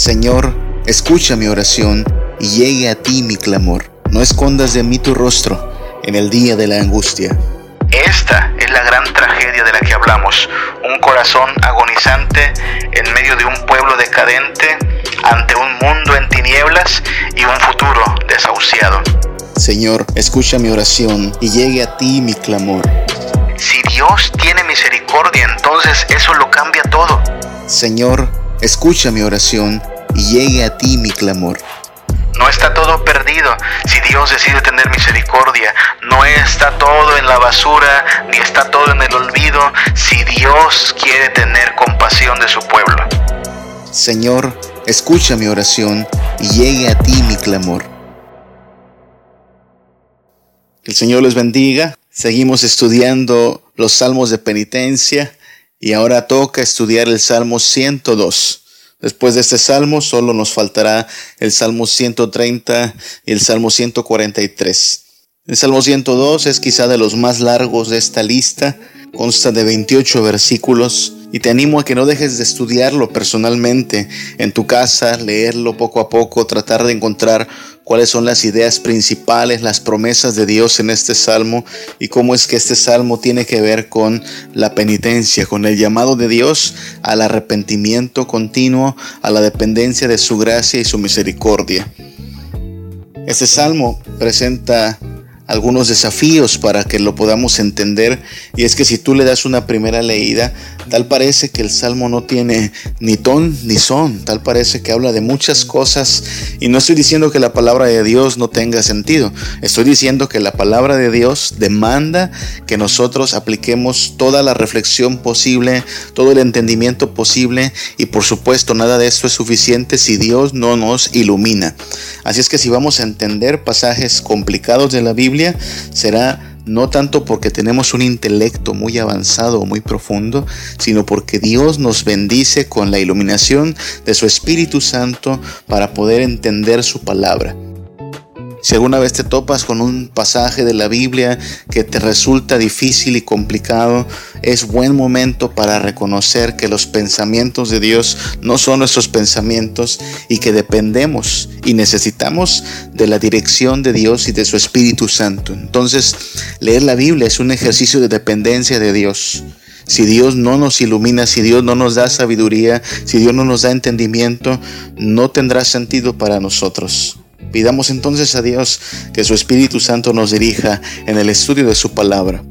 Señor, escucha mi oración y llegue a ti mi clamor. No escondas de mí tu rostro en el día de la angustia. Esta es la gran tragedia de la que hablamos. Un corazón agonizante en medio de un pueblo decadente, ante un mundo en tinieblas y un futuro desahuciado. Señor, escucha mi oración y llegue a ti mi clamor. Si Dios tiene misericordia, entonces eso lo cambia todo. Señor, escucha mi oración y llegue a ti mi clamor. No está todo perdido si Dios decide tener misericordia. No está todo en la basura ni está todo en el olvido si Dios quiere tener compasión de su pueblo. Señor, escucha mi oración y llegue a ti mi clamor. Que el Señor les bendiga. Seguimos estudiando los salmos de penitencia y ahora toca estudiar el Salmo 102. Después de este salmo solo nos faltará el Salmo 130 y el Salmo 143. El Salmo 102 es quizá de los más largos de esta lista, consta de 28 versículos y te animo a que no dejes de estudiarlo personalmente en tu casa, leerlo poco a poco, tratar de encontrar cuáles son las ideas principales, las promesas de Dios en este salmo y cómo es que este salmo tiene que ver con la penitencia, con el llamado de Dios al arrepentimiento continuo, a la dependencia de su gracia y su misericordia. Este salmo presenta algunos desafíos para que lo podamos entender y es que si tú le das una primera leída, tal parece que el salmo no tiene ni ton ni son, tal parece que habla de muchas cosas. Y no estoy diciendo que la palabra de Dios no tenga sentido, estoy diciendo que la palabra de Dios demanda que nosotros apliquemos toda la reflexión posible, todo el entendimiento posible. Y por supuesto nada de esto es suficiente si Dios no nos ilumina. Así es que si vamos a entender pasajes complicados de la Biblia, será no tanto porque tenemos un intelecto muy avanzado o muy profundo, sino porque Dios nos bendice con la iluminación de su Espíritu Santo para poder entender su palabra. Si alguna vez te topas con un pasaje de la Biblia que te resulta difícil y complicado, es buen momento para reconocer que los pensamientos de Dios no son nuestros pensamientos y que dependemos y necesitamos de la dirección de Dios y de su Espíritu Santo. Entonces, leer la Biblia es un ejercicio de dependencia de Dios. Si Dios no nos ilumina, si Dios no nos da sabiduría, si Dios no nos da entendimiento, no tendrá sentido para nosotros. Pidamos entonces a Dios que su Espíritu Santo nos dirija en el estudio de su palabra.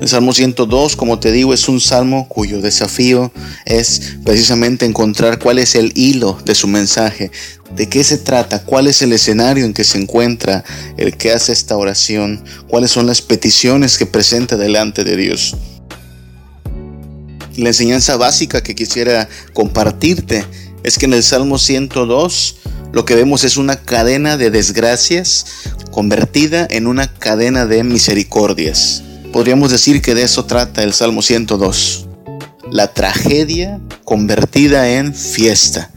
El Salmo 102, como te digo, es un salmo cuyo desafío es precisamente encontrar cuál es el hilo de su mensaje, de qué se trata, cuál es el escenario en que se encuentra el que hace esta oración, cuáles son las peticiones que presenta delante de Dios. La enseñanza básica que quisiera compartirte es que en el Salmo 102 lo que vemos es una cadena de desgracias convertida en una cadena de misericordias. Podríamos decir que de eso trata el Salmo 102. La tragedia convertida en fiesta.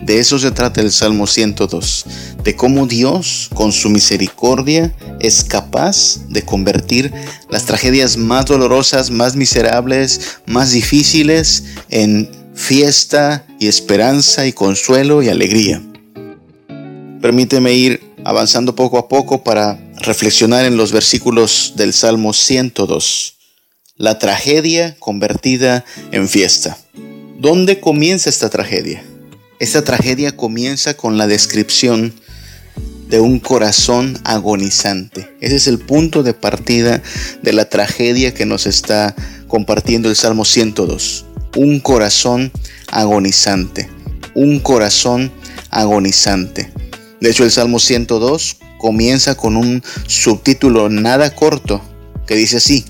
De eso se trata el Salmo 102, de cómo Dios, con su misericordia, es capaz de convertir las tragedias más dolorosas, más miserables, más difíciles en fiesta y esperanza y consuelo y alegría. Permíteme ir avanzando poco a poco para reflexionar en los versículos del Salmo 102. La tragedia convertida en fiesta. ¿Dónde comienza esta tragedia? Esta tragedia comienza con la descripción de un corazón agonizante. Ese es el punto de partida de la tragedia que nos está compartiendo el Salmo 102 un corazón agonizante, un corazón agonizante. De hecho, el Salmo 102 comienza con un subtítulo nada corto que dice así,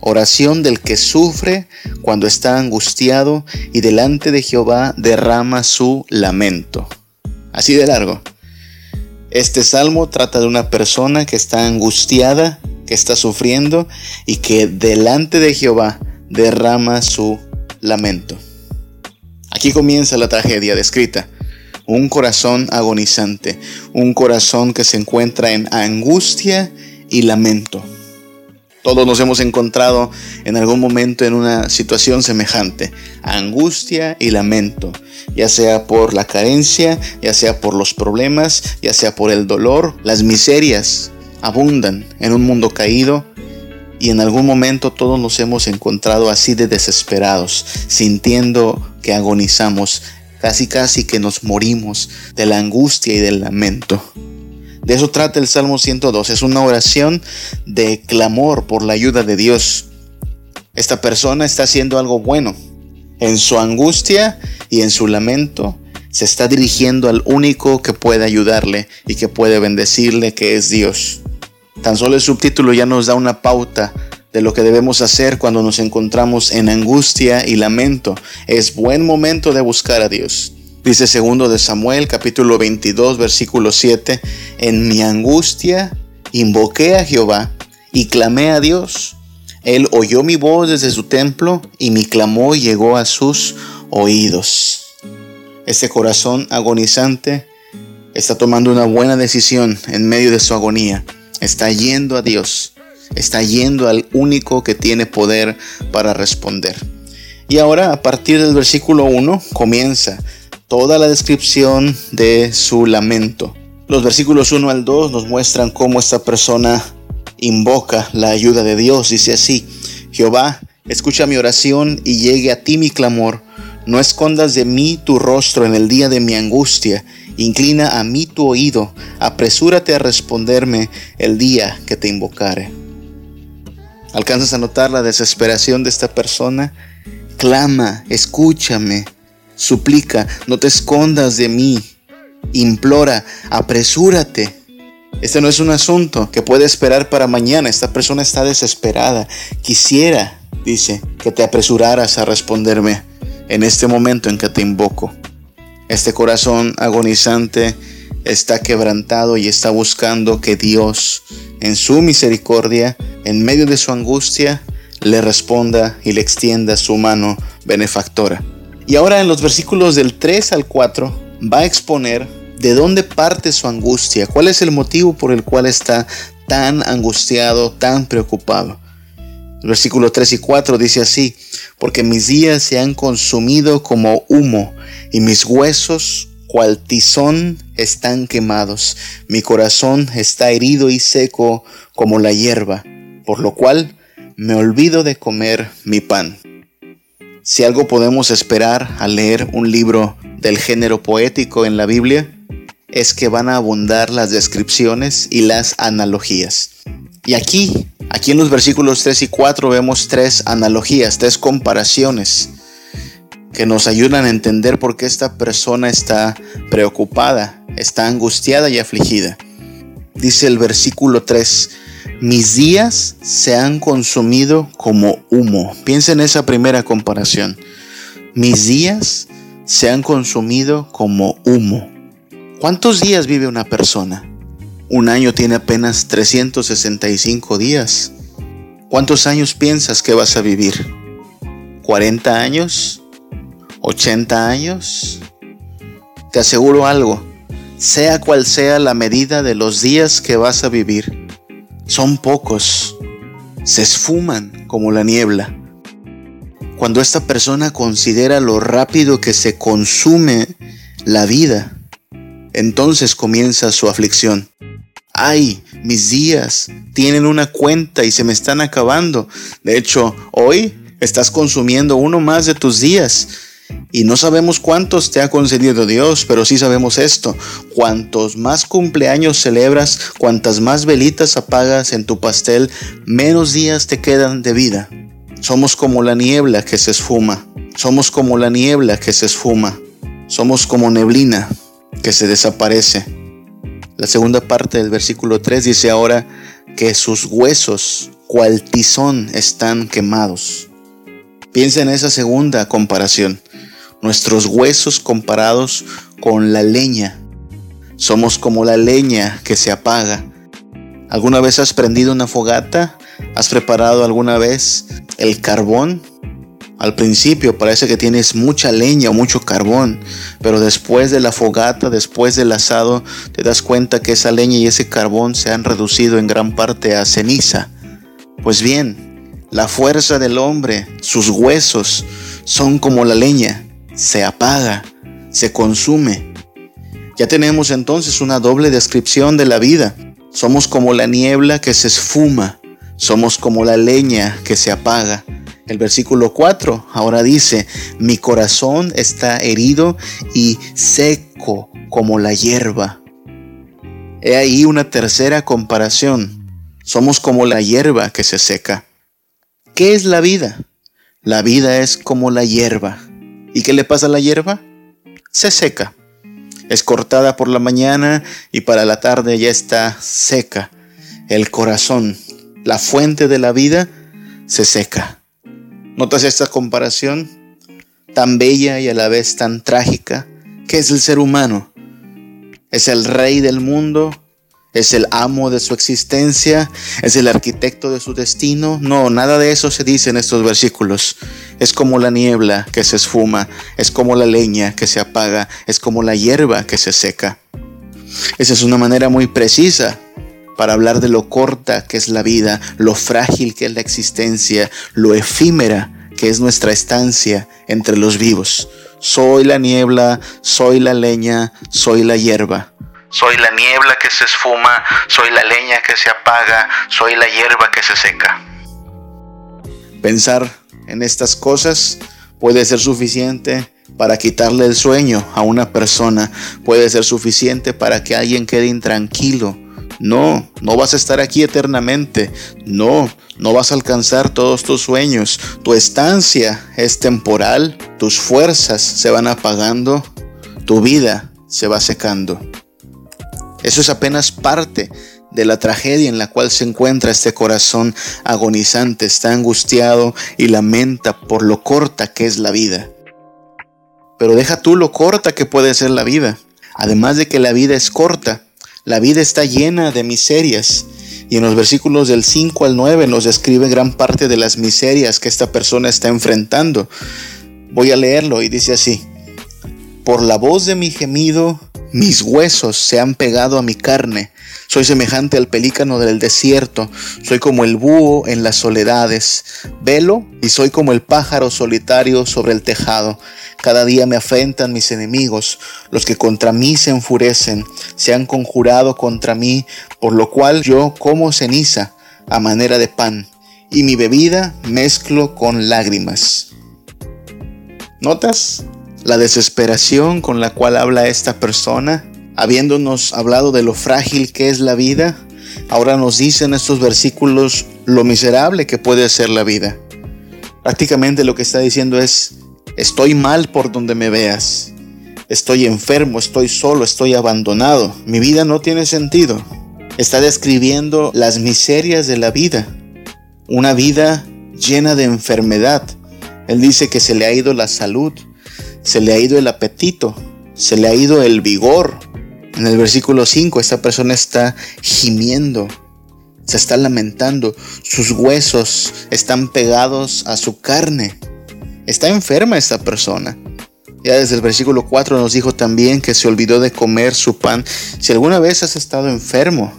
oración del que sufre cuando está angustiado y delante de Jehová derrama su lamento. Así de largo. Este salmo trata de una persona que está angustiada, que está sufriendo y que delante de Jehová derrama su lamento. Aquí comienza la tragedia descrita. Un corazón agonizante, un corazón que se encuentra en angustia y lamento. Todos nos hemos encontrado en algún momento en una situación semejante, angustia y lamento, ya sea por la carencia, ya sea por los problemas, ya sea por el dolor, las miserias abundan en un mundo caído y en algún momento todos nos hemos encontrado así de desesperados, sintiendo que agonizamos, casi casi que nos morimos de la angustia y del lamento. De eso trata el Salmo 102. Es una oración de clamor por la ayuda de Dios. Esta persona está haciendo algo bueno. En su angustia y en su lamento se está dirigiendo al único que puede ayudarle y que puede bendecirle, que es Dios. Tan solo el subtítulo ya nos da una pauta de lo que debemos hacer cuando nos encontramos en angustia y lamento. Es buen momento de buscar a Dios. Dice segundo de Samuel capítulo 22 versículo 7, en mi angustia invoqué a Jehová y clamé a Dios. Él oyó mi voz desde su templo y mi clamor llegó a sus oídos. Este corazón agonizante está tomando una buena decisión en medio de su agonía. Está yendo a Dios. Está yendo al único que tiene poder para responder. Y ahora a partir del versículo 1 comienza toda la descripción de su lamento. Los versículos 1 al 2 nos muestran cómo esta persona invoca la ayuda de Dios. Dice así, Jehová, escucha mi oración y llegue a ti mi clamor. No escondas de mí tu rostro en el día de mi angustia. Inclina a mí tu oído. Apresúrate a responderme el día que te invocare. ¿Alcanzas a notar la desesperación de esta persona? Clama, escúchame, suplica, no te escondas de mí, implora, apresúrate. Este no es un asunto que puede esperar para mañana. Esta persona está desesperada. Quisiera, dice, que te apresuraras a responderme en este momento en que te invoco. Este corazón agonizante está quebrantado y está buscando que Dios, en su misericordia, en medio de su angustia, le responda y le extienda su mano benefactora. Y ahora en los versículos del 3 al 4 va a exponer de dónde parte su angustia, cuál es el motivo por el cual está tan angustiado, tan preocupado. Versículo 3 y 4 dice así, porque mis días se han consumido como humo y mis huesos cual tizón están quemados, mi corazón está herido y seco como la hierba, por lo cual me olvido de comer mi pan. Si algo podemos esperar al leer un libro del género poético en la Biblia, es que van a abundar las descripciones y las analogías. Y aquí, aquí en los versículos 3 y 4 vemos tres analogías, tres comparaciones que nos ayudan a entender por qué esta persona está preocupada, está angustiada y afligida. Dice el versículo 3, mis días se han consumido como humo. Piensa en esa primera comparación. Mis días se han consumido como humo. ¿Cuántos días vive una persona? Un año tiene apenas 365 días. ¿Cuántos años piensas que vas a vivir? ¿40 años? ¿80 años? Te aseguro algo, sea cual sea la medida de los días que vas a vivir, son pocos, se esfuman como la niebla. Cuando esta persona considera lo rápido que se consume la vida, entonces comienza su aflicción. Ay, mis días tienen una cuenta y se me están acabando. De hecho, hoy estás consumiendo uno más de tus días y no sabemos cuántos te ha concedido Dios, pero sí sabemos esto. Cuantos más cumpleaños celebras, cuantas más velitas apagas en tu pastel, menos días te quedan de vida. Somos como la niebla que se esfuma. Somos como la niebla que se esfuma. Somos como neblina que se desaparece. La segunda parte del versículo 3 dice ahora que sus huesos, cual tizón, están quemados. Piensa en esa segunda comparación nuestros huesos comparados con la leña. Somos como la leña que se apaga. ¿Alguna vez has prendido una fogata? ¿Has preparado alguna vez el carbón? Al principio parece que tienes mucha leña o mucho carbón, pero después de la fogata, después del asado, te das cuenta que esa leña y ese carbón se han reducido en gran parte a ceniza. Pues bien, la fuerza del hombre, sus huesos, son como la leña, se apaga, se consume. Ya tenemos entonces una doble descripción de la vida. Somos como la niebla que se esfuma, somos como la leña que se apaga. El versículo 4 ahora dice, mi corazón está herido y seco como la hierba. He ahí una tercera comparación. Somos como la hierba que se seca. ¿Qué es la vida? La vida es como la hierba. ¿Y qué le pasa a la hierba? Se seca. Es cortada por la mañana y para la tarde ya está seca. El corazón, la fuente de la vida, se seca. ¿Notas esta comparación? Tan bella y a la vez tan trágica. ¿Qué es el ser humano? Es el rey del mundo, es el amo de su existencia, es el arquitecto de su destino. No, nada de eso se dice en estos versículos. Es como la niebla que se esfuma, es como la leña que se apaga, es como la hierba que se seca. Esa es una manera muy precisa para hablar de lo corta que es la vida, lo frágil que es la existencia, lo efímera que es nuestra estancia entre los vivos. Soy la niebla, soy la leña, soy la hierba. Soy la niebla que se esfuma, soy la leña que se apaga, soy la hierba que se seca. Pensar en estas cosas puede ser suficiente para quitarle el sueño a una persona, puede ser suficiente para que alguien quede intranquilo, no, no vas a estar aquí eternamente. No, no vas a alcanzar todos tus sueños. Tu estancia es temporal. Tus fuerzas se van apagando. Tu vida se va secando. Eso es apenas parte de la tragedia en la cual se encuentra este corazón agonizante. Está angustiado y lamenta por lo corta que es la vida. Pero deja tú lo corta que puede ser la vida. Además de que la vida es corta, la vida está llena de miserias. Y en los versículos del 5 al 9 nos describe gran parte de las miserias que esta persona está enfrentando. Voy a leerlo y dice así. Por la voz de mi gemido, mis huesos se han pegado a mi carne. Soy semejante al pelícano del desierto, soy como el búho en las soledades. Velo y soy como el pájaro solitario sobre el tejado. Cada día me afrentan mis enemigos, los que contra mí se enfurecen, se han conjurado contra mí, por lo cual yo como ceniza a manera de pan, y mi bebida mezclo con lágrimas. ¿Notas la desesperación con la cual habla esta persona? Habiéndonos hablado de lo frágil que es la vida, ahora nos dice en estos versículos lo miserable que puede ser la vida. Prácticamente lo que está diciendo es, Estoy mal por donde me veas. Estoy enfermo, estoy solo, estoy abandonado. Mi vida no tiene sentido. Está describiendo las miserias de la vida. Una vida llena de enfermedad. Él dice que se le ha ido la salud, se le ha ido el apetito, se le ha ido el vigor. En el versículo 5 esta persona está gimiendo, se está lamentando, sus huesos están pegados a su carne. Está enferma esta persona. Ya desde el versículo 4 nos dijo también que se olvidó de comer su pan. Si alguna vez has estado enfermo,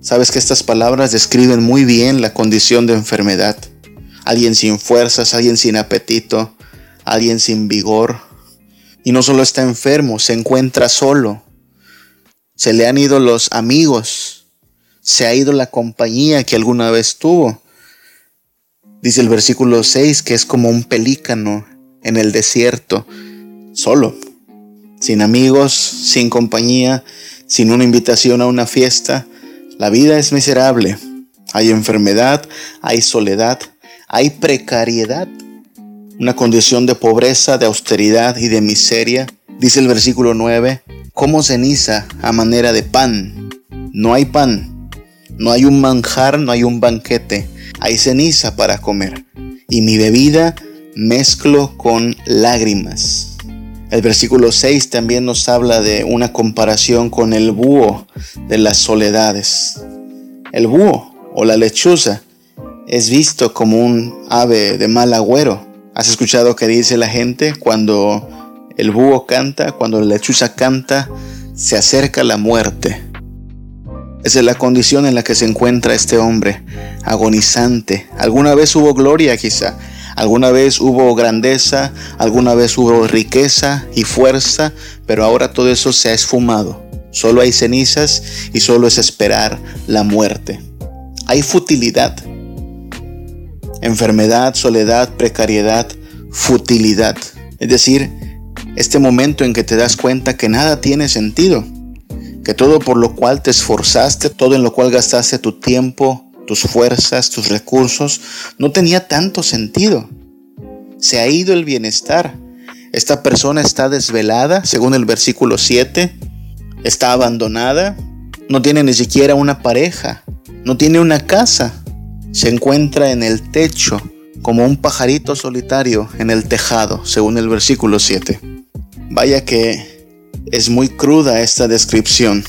sabes que estas palabras describen muy bien la condición de enfermedad. Alguien sin fuerzas, alguien sin apetito, alguien sin vigor. Y no solo está enfermo, se encuentra solo. Se le han ido los amigos, se ha ido la compañía que alguna vez tuvo. Dice el versículo 6 que es como un pelícano en el desierto, solo, sin amigos, sin compañía, sin una invitación a una fiesta. La vida es miserable. Hay enfermedad, hay soledad, hay precariedad, una condición de pobreza, de austeridad y de miseria. Dice el versículo 9, como ceniza a manera de pan. No hay pan, no hay un manjar, no hay un banquete hay ceniza para comer, y mi bebida mezclo con lágrimas. El versículo 6 también nos habla de una comparación con el búho de las soledades. El búho o la lechuza es visto como un ave de mal agüero. ¿Has escuchado que dice la gente cuando el búho canta, cuando la lechuza canta, se acerca la muerte? Esa es la condición en la que se encuentra este hombre, agonizante. Alguna vez hubo gloria quizá, alguna vez hubo grandeza, alguna vez hubo riqueza y fuerza, pero ahora todo eso se ha esfumado. Solo hay cenizas y solo es esperar la muerte. Hay futilidad, enfermedad, soledad, precariedad, futilidad. Es decir, este momento en que te das cuenta que nada tiene sentido que todo por lo cual te esforzaste, todo en lo cual gastaste tu tiempo, tus fuerzas, tus recursos, no tenía tanto sentido. Se ha ido el bienestar. Esta persona está desvelada, según el versículo 7, está abandonada, no tiene ni siquiera una pareja, no tiene una casa, se encuentra en el techo como un pajarito solitario en el tejado, según el versículo 7. Vaya que es muy cruda esta descripción.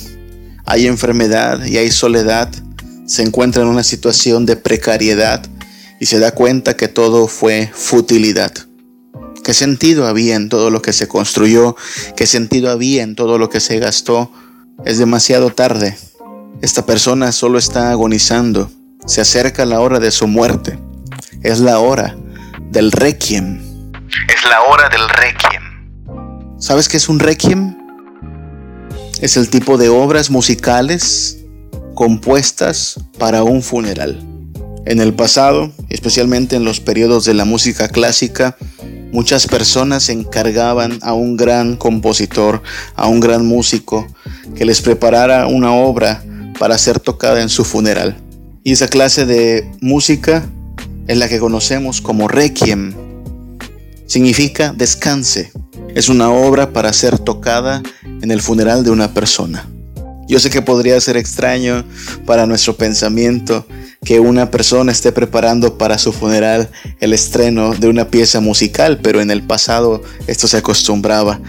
Hay enfermedad y hay soledad. Se encuentra en una situación de precariedad y se da cuenta que todo fue futilidad. ¿Qué sentido había en todo lo que se construyó? ¿Qué sentido había en todo lo que se gastó? Es demasiado tarde. Esta persona solo está agonizando. Se acerca la hora de su muerte. Es la hora del requiem. Es la hora del requiem. ¿Sabes qué es un requiem? es el tipo de obras musicales compuestas para un funeral. En el pasado, especialmente en los periodos de la música clásica, muchas personas encargaban a un gran compositor, a un gran músico, que les preparara una obra para ser tocada en su funeral. Y esa clase de música es la que conocemos como requiem. Significa descanse. Es una obra para ser tocada en el funeral de una persona. Yo sé que podría ser extraño para nuestro pensamiento que una persona esté preparando para su funeral el estreno de una pieza musical, pero en el pasado esto se acostumbraba.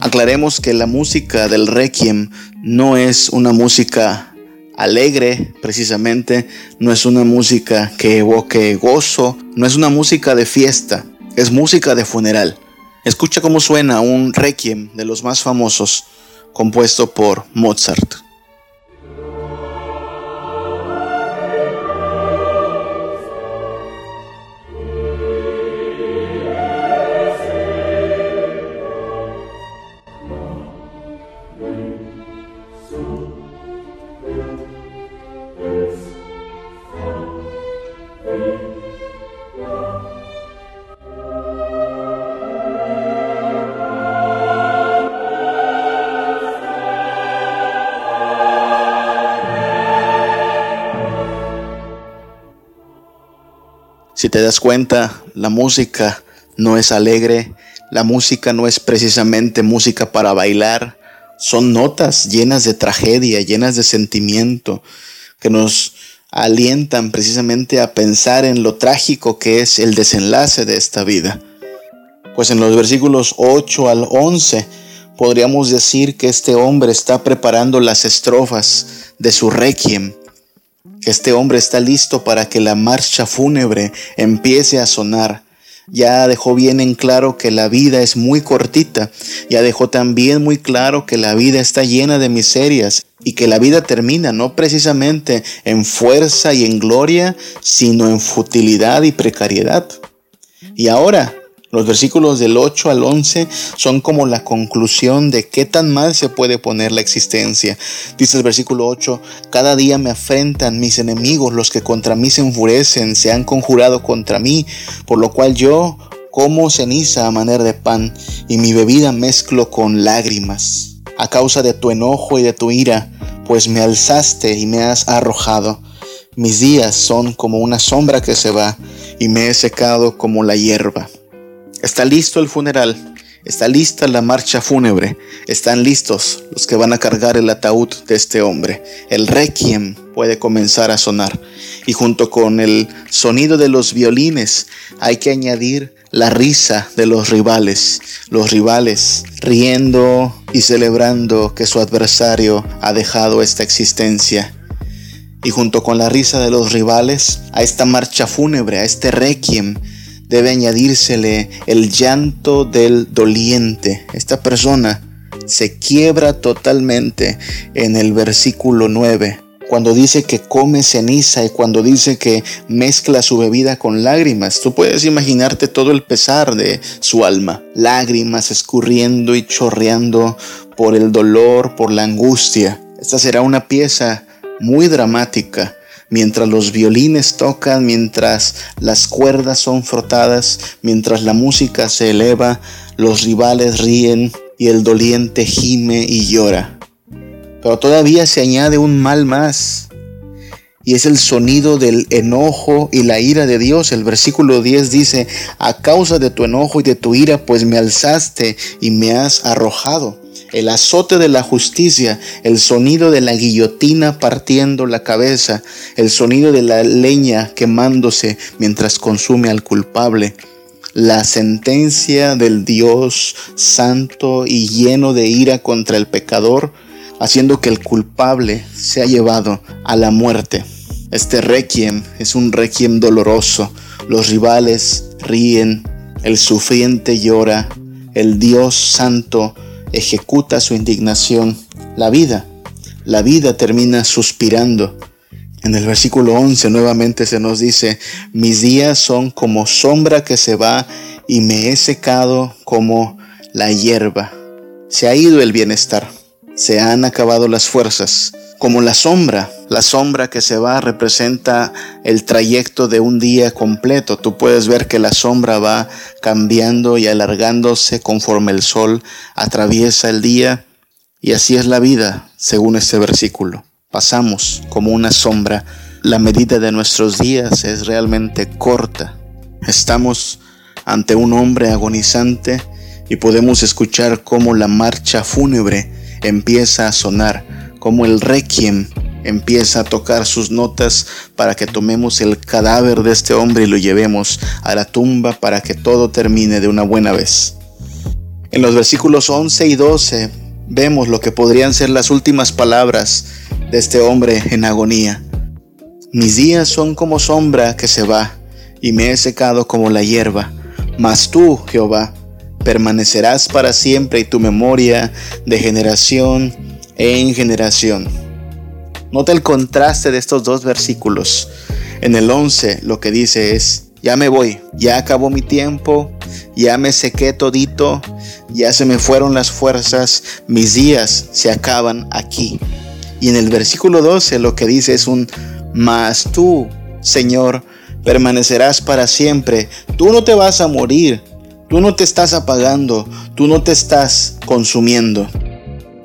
Aclaremos que la música del requiem no es una música alegre precisamente, no es una música que evoque gozo, no es una música de fiesta, es música de funeral. Escucha cómo suena un requiem de los más famosos compuesto por Mozart. Si te das cuenta, la música no es alegre, la música no es precisamente música para bailar, son notas llenas de tragedia, llenas de sentimiento, que nos alientan precisamente a pensar en lo trágico que es el desenlace de esta vida. Pues en los versículos 8 al 11 podríamos decir que este hombre está preparando las estrofas de su requiem, este hombre está listo para que la marcha fúnebre empiece a sonar. Ya dejó bien en claro que la vida es muy cortita, ya dejó también muy claro que la vida está llena de miserias y que la vida termina no precisamente en fuerza y en gloria, sino en futilidad y precariedad. Y ahora, los versículos del 8 al 11 son como la conclusión de qué tan mal se puede poner la existencia. Dice el versículo 8, cada día me afrentan mis enemigos, los que contra mí se enfurecen, se han conjurado contra mí, por lo cual yo como ceniza a manera de pan y mi bebida mezclo con lágrimas. A causa de tu enojo y de tu ira, pues me alzaste y me has arrojado. Mis días son como una sombra que se va y me he secado como la hierba. Está listo el funeral, está lista la marcha fúnebre, están listos los que van a cargar el ataúd de este hombre. El requiem puede comenzar a sonar y junto con el sonido de los violines hay que añadir la risa de los rivales, los rivales riendo y celebrando que su adversario ha dejado esta existencia. Y junto con la risa de los rivales, a esta marcha fúnebre, a este requiem, debe añadírsele el llanto del doliente. Esta persona se quiebra totalmente en el versículo 9 cuando dice que come ceniza y cuando dice que mezcla su bebida con lágrimas. Tú puedes imaginarte todo el pesar de su alma, lágrimas escurriendo y chorreando por el dolor, por la angustia. Esta será una pieza muy dramática. Mientras los violines tocan, mientras las cuerdas son frotadas, mientras la música se eleva, los rivales ríen y el doliente gime y llora. Pero todavía se añade un mal más. Y es el sonido del enojo y la ira de Dios. El versículo 10 dice, a causa de tu enojo y de tu ira, pues me alzaste y me has arrojado. El azote de la justicia, el sonido de la guillotina partiendo la cabeza, el sonido de la leña quemándose mientras consume al culpable la sentencia del Dios santo y lleno de ira contra el pecador haciendo que el culpable sea llevado a la muerte. Este requiem es un requiem doloroso. Los rivales ríen, el sufriente llora, el Dios santo ejecuta su indignación. La vida, la vida termina suspirando. En el versículo 11 nuevamente se nos dice, mis días son como sombra que se va y me he secado como la hierba. Se ha ido el bienestar se han acabado las fuerzas. Como la sombra, la sombra que se va representa el trayecto de un día completo. Tú puedes ver que la sombra va cambiando y alargándose conforme el sol atraviesa el día. Y así es la vida, según este versículo. Pasamos como una sombra. La medida de nuestros días es realmente corta. Estamos ante un hombre agonizante y podemos escuchar cómo la marcha fúnebre empieza a sonar, como el requiem empieza a tocar sus notas para que tomemos el cadáver de este hombre y lo llevemos a la tumba para que todo termine de una buena vez. En los versículos 11 y 12 vemos lo que podrían ser las últimas palabras de este hombre en agonía. Mis días son como sombra que se va, y me he secado como la hierba, mas tú, Jehová, permanecerás para siempre y tu memoria de generación en generación. Nota el contraste de estos dos versículos. En el 11 lo que dice es, ya me voy, ya acabó mi tiempo, ya me sequé todito, ya se me fueron las fuerzas, mis días se acaban aquí. Y en el versículo 12 lo que dice es un, mas tú, Señor, permanecerás para siempre, tú no te vas a morir, Tú no te estás apagando, tú no te estás consumiendo.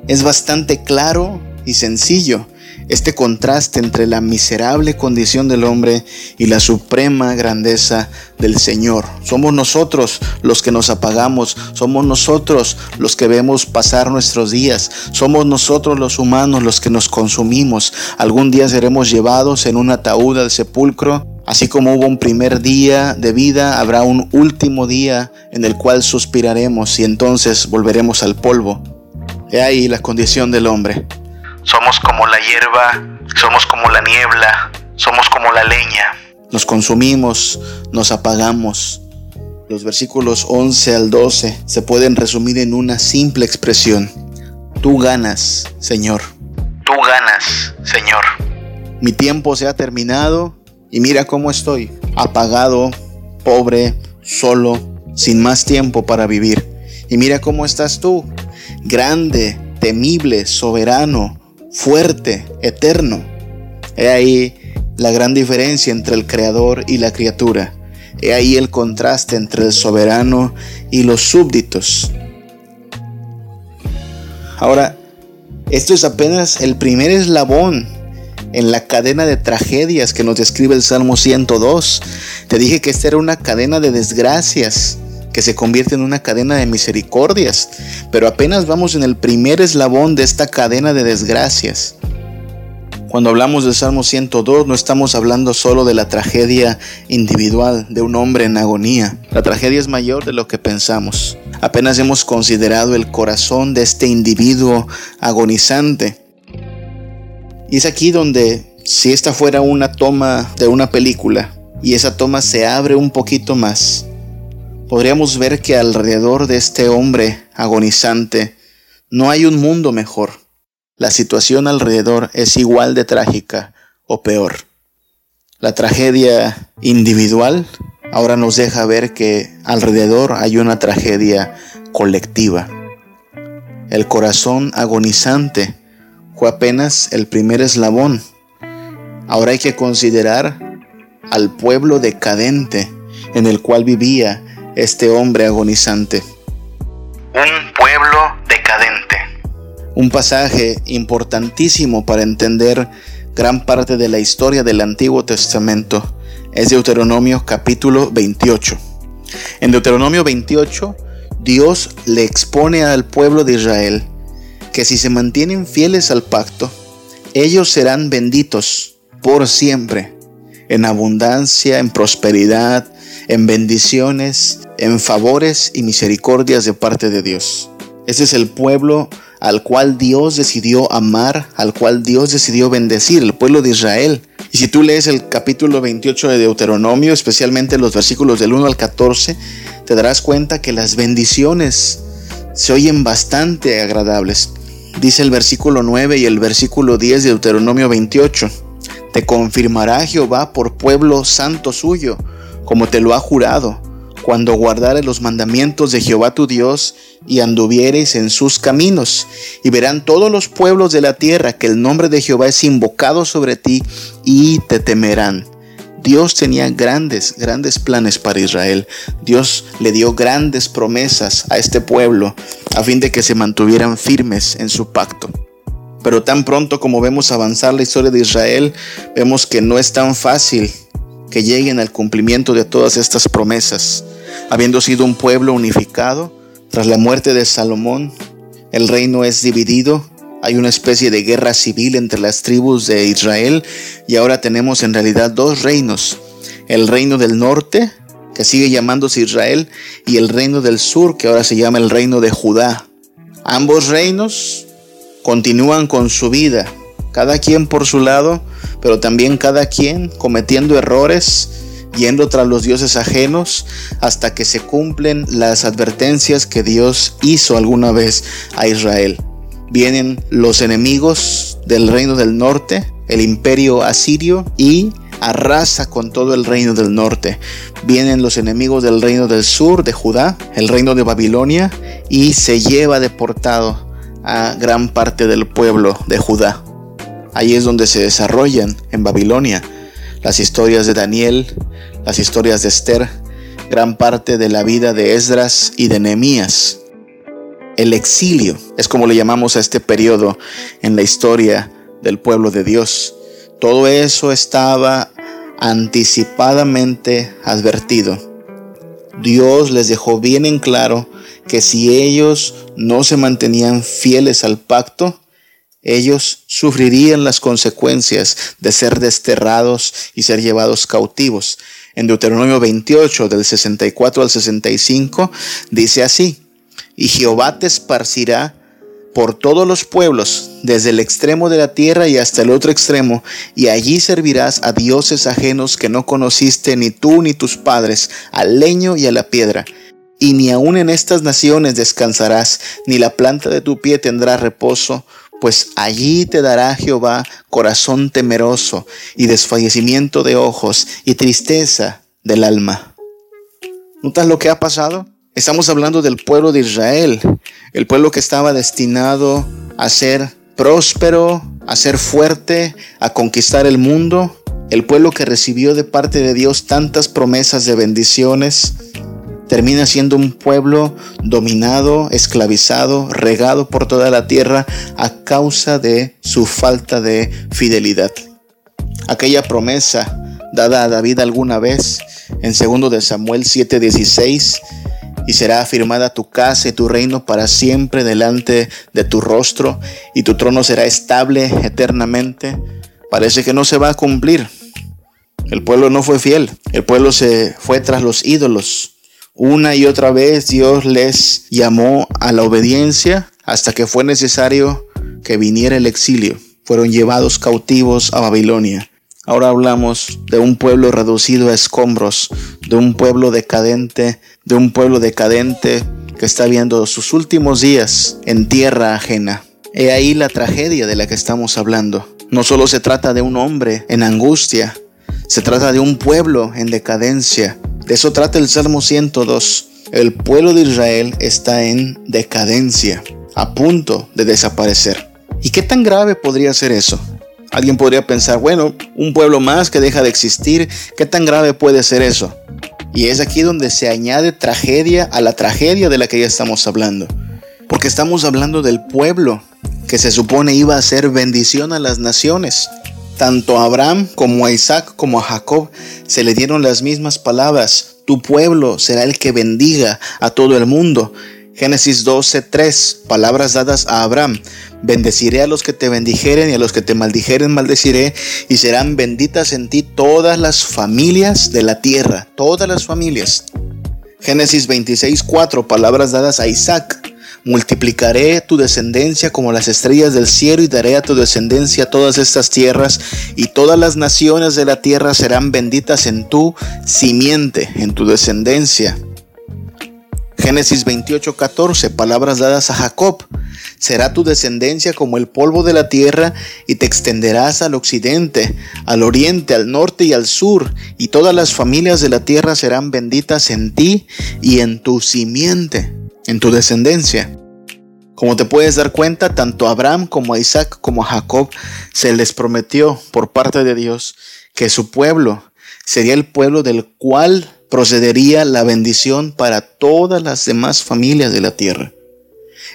Es bastante claro y sencillo este contraste entre la miserable condición del hombre y la suprema grandeza del Señor. Somos nosotros los que nos apagamos, somos nosotros los que vemos pasar nuestros días, somos nosotros los humanos los que nos consumimos. Algún día seremos llevados en un ataúd al sepulcro Así como hubo un primer día de vida, habrá un último día en el cual suspiraremos y entonces volveremos al polvo. He ahí la condición del hombre. Somos como la hierba, somos como la niebla, somos como la leña. Nos consumimos, nos apagamos. Los versículos 11 al 12 se pueden resumir en una simple expresión. Tú ganas, Señor. Tú ganas, Señor. Mi tiempo se ha terminado y mira cómo estoy, apagado, pobre, solo, sin más tiempo para vivir. Y mira cómo estás tú, grande, temible, soberano, fuerte, eterno. He ahí la gran diferencia entre el creador y la criatura. He ahí el contraste entre el soberano y los súbditos. Ahora, esto es apenas el primer eslabón en la cadena de tragedias que nos describe el Salmo 102. Te dije que esta era una cadena de desgracias que se convierte en una cadena de misericordias, pero apenas vamos en el primer eslabón de esta cadena de desgracias. Cuando hablamos del Salmo 102 no estamos hablando solo de la tragedia individual de un hombre en agonía. La tragedia es mayor de lo que pensamos. Apenas hemos considerado el corazón de este individuo agonizante y es aquí donde, si esta fuera una toma de una película y esa toma se abre un poquito más, podríamos ver que alrededor de este hombre agonizante no hay un mundo mejor. la situación alrededor es igual de trágica o peor. La tragedia individual ahora nos deja ver que alrededor hay una tragedia colectiva. El corazón agonizante fue apenas el primer eslabón. Ahora hay que considerar al pueblo decadente en el cual vivía este hombre agonizante. Un pueblo decadente. Un pasaje importantísimo para entender gran parte de la historia del Antiguo Testamento es Deuteronomio capítulo 28. En Deuteronomio 28, Dios le expone al pueblo de Israel que si se mantienen fieles al pacto, ellos serán benditos por siempre, en abundancia, en prosperidad, en bendiciones, en favores y misericordias de parte de Dios. Ese es el pueblo al cual Dios decidió amar, al cual Dios decidió bendecir, el pueblo de Israel. Y si tú lees el capítulo 28 de Deuteronomio, especialmente los versículos del 1 al 14, te darás cuenta que las bendiciones se oyen bastante agradables. Dice el versículo 9 y el versículo 10 de Deuteronomio 28. Te confirmará Jehová por pueblo santo suyo, como te lo ha jurado cuando guardares los mandamientos de Jehová tu Dios y anduviereis en sus caminos. Y verán todos los pueblos de la tierra que el nombre de Jehová es invocado sobre ti y te temerán. Dios tenía grandes, grandes planes para Israel. Dios le dio grandes promesas a este pueblo a fin de que se mantuvieran firmes en su pacto. Pero tan pronto como vemos avanzar la historia de Israel, vemos que no es tan fácil que lleguen al cumplimiento de todas estas promesas. Habiendo sido un pueblo unificado, tras la muerte de Salomón, el reino es dividido, hay una especie de guerra civil entre las tribus de Israel y ahora tenemos en realidad dos reinos, el reino del norte, que sigue llamándose Israel, y el reino del sur, que ahora se llama el reino de Judá. Ambos reinos continúan con su vida, cada quien por su lado, pero también cada quien cometiendo errores yendo tras los dioses ajenos hasta que se cumplen las advertencias que Dios hizo alguna vez a Israel. Vienen los enemigos del reino del norte, el imperio asirio, y arrasa con todo el reino del norte. Vienen los enemigos del reino del sur, de Judá, el reino de Babilonia, y se lleva deportado a gran parte del pueblo de Judá. Ahí es donde se desarrollan en Babilonia las historias de Daniel, las historias de Esther, gran parte de la vida de Esdras y de Nehemías. El exilio es como le llamamos a este periodo en la historia del pueblo de Dios. Todo eso estaba anticipadamente advertido. Dios les dejó bien en claro que si ellos no se mantenían fieles al pacto, ellos sufrirían las consecuencias de ser desterrados y ser llevados cautivos. En Deuteronomio 28, del 64 al 65, dice así, y Jehová te esparcirá por todos los pueblos, desde el extremo de la tierra y hasta el otro extremo, y allí servirás a dioses ajenos que no conociste ni tú ni tus padres, al leño y a la piedra. Y ni aun en estas naciones descansarás, ni la planta de tu pie tendrá reposo, pues allí te dará Jehová corazón temeroso y desfallecimiento de ojos y tristeza del alma. ¿Notas lo que ha pasado? Estamos hablando del pueblo de Israel, el pueblo que estaba destinado a ser próspero, a ser fuerte, a conquistar el mundo, el pueblo que recibió de parte de Dios tantas promesas de bendiciones, termina siendo un pueblo dominado, esclavizado, regado por toda la tierra a causa de su falta de fidelidad. Aquella promesa dada a David alguna vez en 2 de Samuel 7:16 y será afirmada tu casa y tu reino para siempre delante de tu rostro y tu trono será estable eternamente. Parece que no se va a cumplir. El pueblo no fue fiel. El pueblo se fue tras los ídolos. Una y otra vez Dios les llamó a la obediencia hasta que fue necesario que viniera el exilio. Fueron llevados cautivos a Babilonia. Ahora hablamos de un pueblo reducido a escombros, de un pueblo decadente, de un pueblo decadente que está viendo sus últimos días en tierra ajena. He ahí la tragedia de la que estamos hablando. No solo se trata de un hombre en angustia, se trata de un pueblo en decadencia. De eso trata el Salmo 102. El pueblo de Israel está en decadencia, a punto de desaparecer. ¿Y qué tan grave podría ser eso? Alguien podría pensar, bueno, un pueblo más que deja de existir, ¿qué tan grave puede ser eso? Y es aquí donde se añade tragedia a la tragedia de la que ya estamos hablando. Porque estamos hablando del pueblo que se supone iba a ser bendición a las naciones. Tanto a Abraham como a Isaac como a Jacob se le dieron las mismas palabras. Tu pueblo será el que bendiga a todo el mundo. Génesis 12:3, palabras dadas a Abraham. Bendeciré a los que te bendijeren y a los que te maldijeren maldeciré y serán benditas en ti todas las familias de la tierra, todas las familias. Génesis 26:4, palabras dadas a Isaac. Multiplicaré tu descendencia como las estrellas del cielo y daré a tu descendencia todas estas tierras y todas las naciones de la tierra serán benditas en tu simiente, en tu descendencia. Génesis 28:14, palabras dadas a Jacob. Será tu descendencia como el polvo de la tierra y te extenderás al occidente, al oriente, al norte y al sur, y todas las familias de la tierra serán benditas en ti y en tu simiente en tu descendencia. Como te puedes dar cuenta, tanto a Abraham como a Isaac como a Jacob se les prometió por parte de Dios que su pueblo sería el pueblo del cual procedería la bendición para todas las demás familias de la tierra.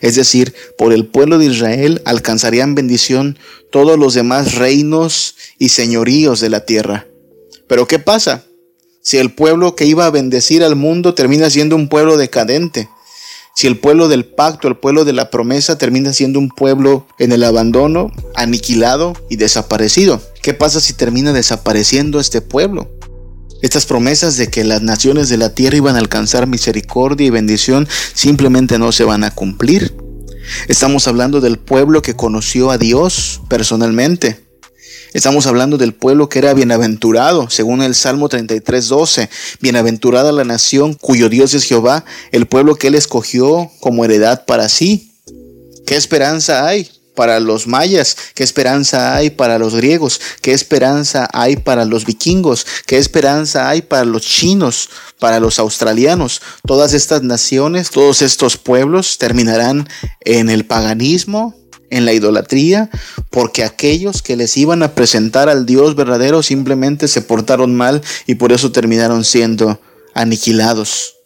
Es decir, por el pueblo de Israel alcanzarían bendición todos los demás reinos y señoríos de la tierra. Pero ¿qué pasa? Si el pueblo que iba a bendecir al mundo termina siendo un pueblo decadente, si el pueblo del pacto, el pueblo de la promesa termina siendo un pueblo en el abandono, aniquilado y desaparecido. ¿Qué pasa si termina desapareciendo este pueblo? Estas promesas de que las naciones de la tierra iban a alcanzar misericordia y bendición simplemente no se van a cumplir. Estamos hablando del pueblo que conoció a Dios personalmente, Estamos hablando del pueblo que era bienaventurado, según el Salmo 33.12. Bienaventurada la nación cuyo Dios es Jehová, el pueblo que él escogió como heredad para sí. ¿Qué esperanza hay para los mayas? ¿Qué esperanza hay para los griegos? ¿Qué esperanza hay para los vikingos? ¿Qué esperanza hay para los chinos? Para los australianos? Todas estas naciones, todos estos pueblos terminarán en el paganismo, en la idolatría, porque aquellos que les iban a presentar al Dios verdadero simplemente se portaron mal y por eso terminaron siendo aniquilados.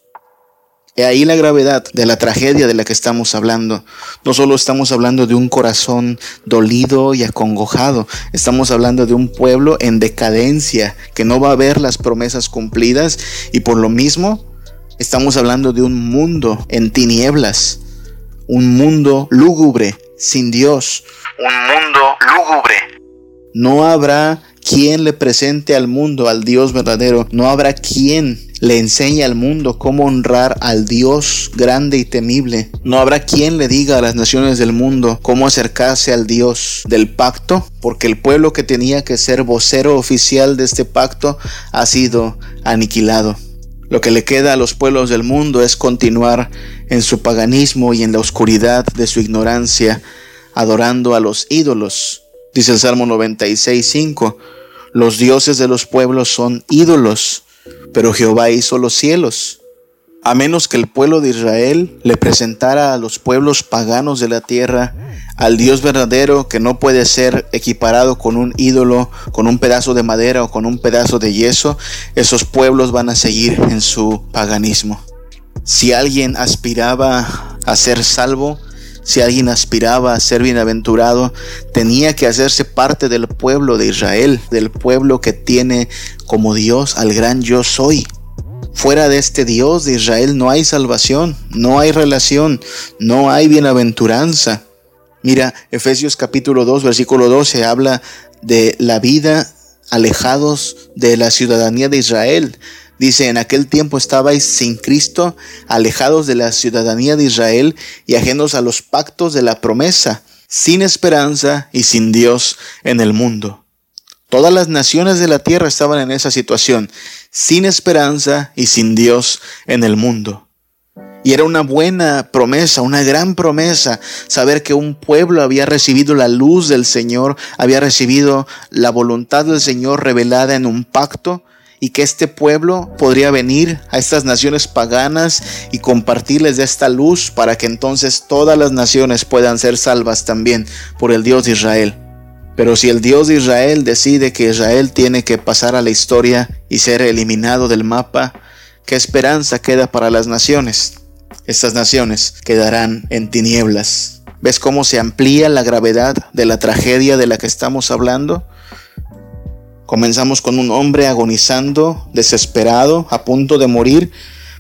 Y ahí la gravedad de la tragedia de la que estamos hablando. No solo estamos hablando de un corazón dolido y acongojado, estamos hablando de un pueblo en decadencia que no va a ver las promesas cumplidas y por lo mismo estamos hablando de un mundo en tinieblas, un mundo lúgubre sin Dios. Un mundo lúgubre. No habrá quien le presente al mundo al Dios verdadero. No habrá quien le enseñe al mundo cómo honrar al Dios grande y temible. No habrá quien le diga a las naciones del mundo cómo acercarse al Dios del pacto, porque el pueblo que tenía que ser vocero oficial de este pacto ha sido aniquilado. Lo que le queda a los pueblos del mundo es continuar en su paganismo y en la oscuridad de su ignorancia, adorando a los ídolos. Dice el Salmo 96.5, los dioses de los pueblos son ídolos, pero Jehová hizo los cielos a menos que el pueblo de Israel le presentara a los pueblos paganos de la tierra al Dios verdadero que no puede ser equiparado con un ídolo, con un pedazo de madera o con un pedazo de yeso, esos pueblos van a seguir en su paganismo. Si alguien aspiraba a ser salvo, si alguien aspiraba a ser bienaventurado, tenía que hacerse parte del pueblo de Israel, del pueblo que tiene como Dios al gran yo soy. Fuera de este Dios de Israel no hay salvación, no hay relación, no hay bienaventuranza. Mira, Efesios capítulo 2, versículo 12 habla de la vida alejados de la ciudadanía de Israel. Dice, en aquel tiempo estabais sin Cristo, alejados de la ciudadanía de Israel y ajenos a los pactos de la promesa, sin esperanza y sin Dios en el mundo. Todas las naciones de la tierra estaban en esa situación, sin esperanza y sin Dios en el mundo. Y era una buena promesa, una gran promesa, saber que un pueblo había recibido la luz del Señor, había recibido la voluntad del Señor revelada en un pacto y que este pueblo podría venir a estas naciones paganas y compartirles esta luz para que entonces todas las naciones puedan ser salvas también por el Dios de Israel. Pero si el Dios de Israel decide que Israel tiene que pasar a la historia y ser eliminado del mapa, ¿qué esperanza queda para las naciones? Estas naciones quedarán en tinieblas. ¿Ves cómo se amplía la gravedad de la tragedia de la que estamos hablando? Comenzamos con un hombre agonizando, desesperado, a punto de morir,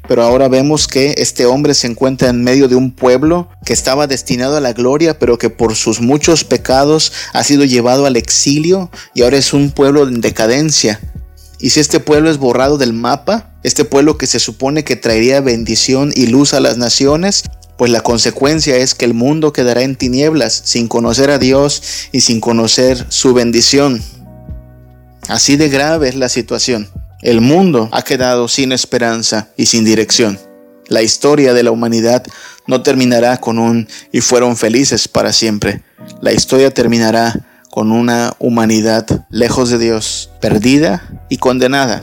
pero ahora vemos que este hombre se encuentra en medio de un pueblo que estaba destinado a la gloria, pero que por sus muchos pecados ha sido llevado al exilio y ahora es un pueblo en decadencia. Y si este pueblo es borrado del mapa, este pueblo que se supone que traería bendición y luz a las naciones, pues la consecuencia es que el mundo quedará en tinieblas, sin conocer a Dios y sin conocer su bendición. Así de grave es la situación. El mundo ha quedado sin esperanza y sin dirección. La historia de la humanidad no terminará con un y fueron felices para siempre. La historia terminará con una humanidad lejos de Dios, perdida y condenada.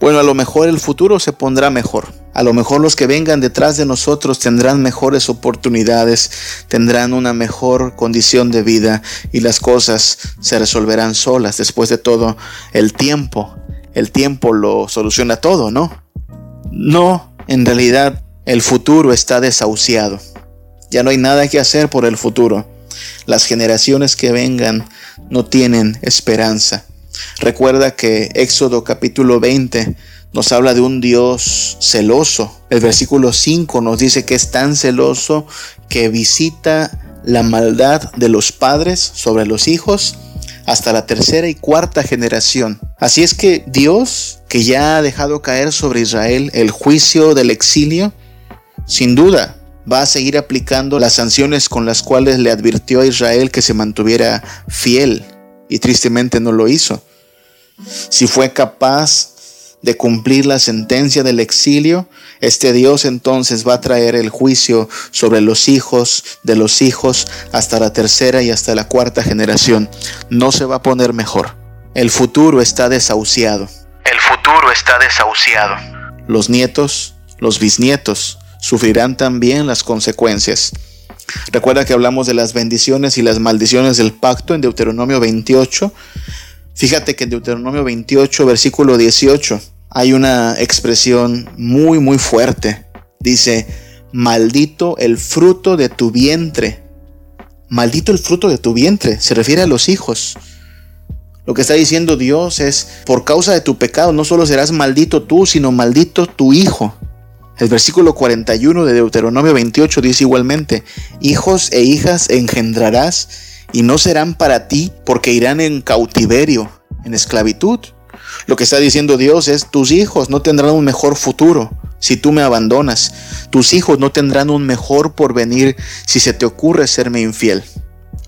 Bueno, a lo mejor el futuro se pondrá mejor. A lo mejor los que vengan detrás de nosotros tendrán mejores oportunidades, tendrán una mejor condición de vida y las cosas se resolverán solas. Después de todo, el tiempo, el tiempo lo soluciona todo, ¿no? No, en realidad el futuro está desahuciado. Ya no hay nada que hacer por el futuro. Las generaciones que vengan no tienen esperanza. Recuerda que Éxodo capítulo 20 nos habla de un Dios celoso. El versículo 5 nos dice que es tan celoso que visita la maldad de los padres sobre los hijos hasta la tercera y cuarta generación. Así es que Dios, que ya ha dejado caer sobre Israel el juicio del exilio, sin duda va a seguir aplicando las sanciones con las cuales le advirtió a Israel que se mantuviera fiel y tristemente no lo hizo. Si fue capaz de cumplir la sentencia del exilio, este Dios entonces va a traer el juicio sobre los hijos de los hijos hasta la tercera y hasta la cuarta generación. No se va a poner mejor. El futuro está desahuciado. El futuro está desahuciado. Los nietos, los bisnietos, sufrirán también las consecuencias. Recuerda que hablamos de las bendiciones y las maldiciones del pacto en Deuteronomio 28. Fíjate que en Deuteronomio 28, versículo 18, hay una expresión muy, muy fuerte. Dice, maldito el fruto de tu vientre. Maldito el fruto de tu vientre. Se refiere a los hijos. Lo que está diciendo Dios es, por causa de tu pecado no solo serás maldito tú, sino maldito tu hijo. El versículo 41 de Deuteronomio 28 dice igualmente, hijos e hijas engendrarás y no serán para ti porque irán en cautiverio, en esclavitud. Lo que está diciendo Dios es, tus hijos no tendrán un mejor futuro si tú me abandonas. Tus hijos no tendrán un mejor porvenir si se te ocurre serme infiel.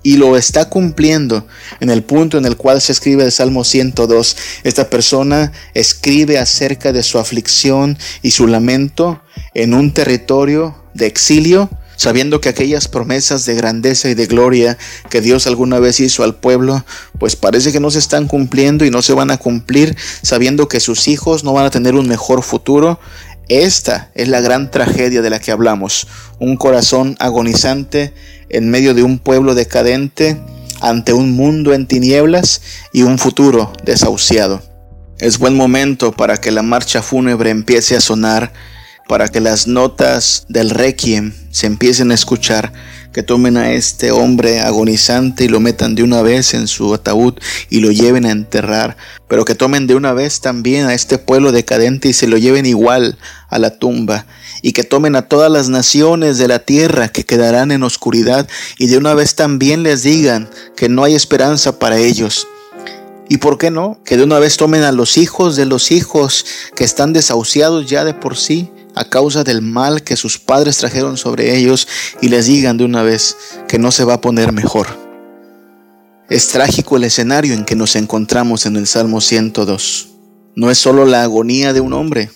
Y lo está cumpliendo en el punto en el cual se escribe el Salmo 102. Esta persona escribe acerca de su aflicción y su lamento en un territorio de exilio sabiendo que aquellas promesas de grandeza y de gloria que Dios alguna vez hizo al pueblo, pues parece que no se están cumpliendo y no se van a cumplir, sabiendo que sus hijos no van a tener un mejor futuro. Esta es la gran tragedia de la que hablamos, un corazón agonizante en medio de un pueblo decadente, ante un mundo en tinieblas y un futuro desahuciado. Es buen momento para que la marcha fúnebre empiece a sonar para que las notas del requiem se empiecen a escuchar, que tomen a este hombre agonizante y lo metan de una vez en su ataúd y lo lleven a enterrar, pero que tomen de una vez también a este pueblo decadente y se lo lleven igual a la tumba, y que tomen a todas las naciones de la tierra que quedarán en oscuridad y de una vez también les digan que no hay esperanza para ellos. ¿Y por qué no? Que de una vez tomen a los hijos de los hijos que están desahuciados ya de por sí a causa del mal que sus padres trajeron sobre ellos y les digan de una vez que no se va a poner mejor. Es trágico el escenario en que nos encontramos en el Salmo 102. No es solo la agonía de un hombre,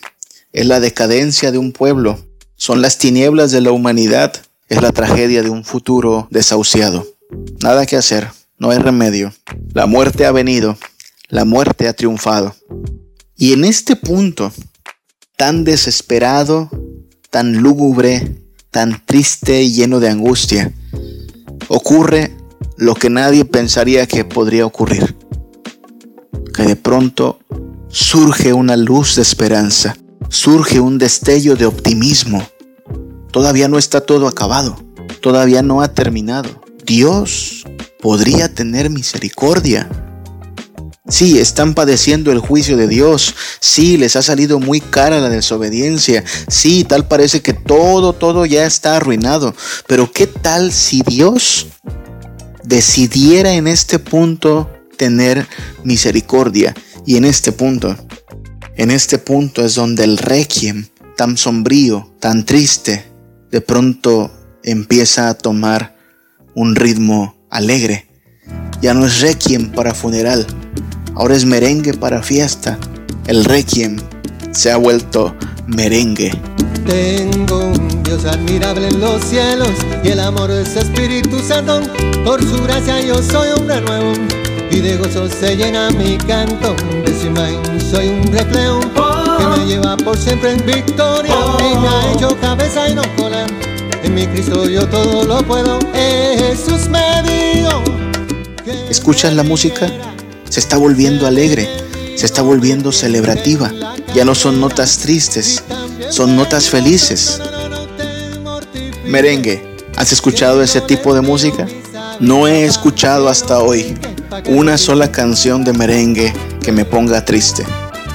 es la decadencia de un pueblo. Son las tinieblas de la humanidad. Es la tragedia de un futuro desahuciado. Nada que hacer. No hay remedio. La muerte ha venido. La muerte ha triunfado. Y en este punto, tan desesperado, tan lúgubre, tan triste y lleno de angustia, ocurre lo que nadie pensaría que podría ocurrir. Que de pronto surge una luz de esperanza, surge un destello de optimismo. Todavía no está todo acabado, todavía no ha terminado. Dios podría tener misericordia Sí, están padeciendo el juicio de Dios. Sí, les ha salido muy cara la desobediencia. Sí, tal parece que todo, todo ya está arruinado. Pero ¿qué tal si Dios decidiera en este punto tener misericordia? Y en este punto, en este punto es donde el requiem, tan sombrío, tan triste, de pronto empieza a tomar un ritmo alegre. Ya no es requiem para funeral, ahora es merengue para fiesta. El requiem se ha vuelto merengue. Tengo un Dios admirable en los cielos y el amor ese Espíritu Santo. Por su gracia yo soy hombre nuevo y de gozo se llena mi canto. De su imagen soy un reflejo que me lleva por siempre en victoria. Me ha hecho cabeza y no cola. En mi Cristo yo todo lo puedo. Jesús me dio. ¿Escuchas la música? Se está volviendo alegre, se está volviendo celebrativa. Ya no son notas tristes, son notas felices. Merengue, ¿has escuchado ese tipo de música? No he escuchado hasta hoy una sola canción de merengue que me ponga triste.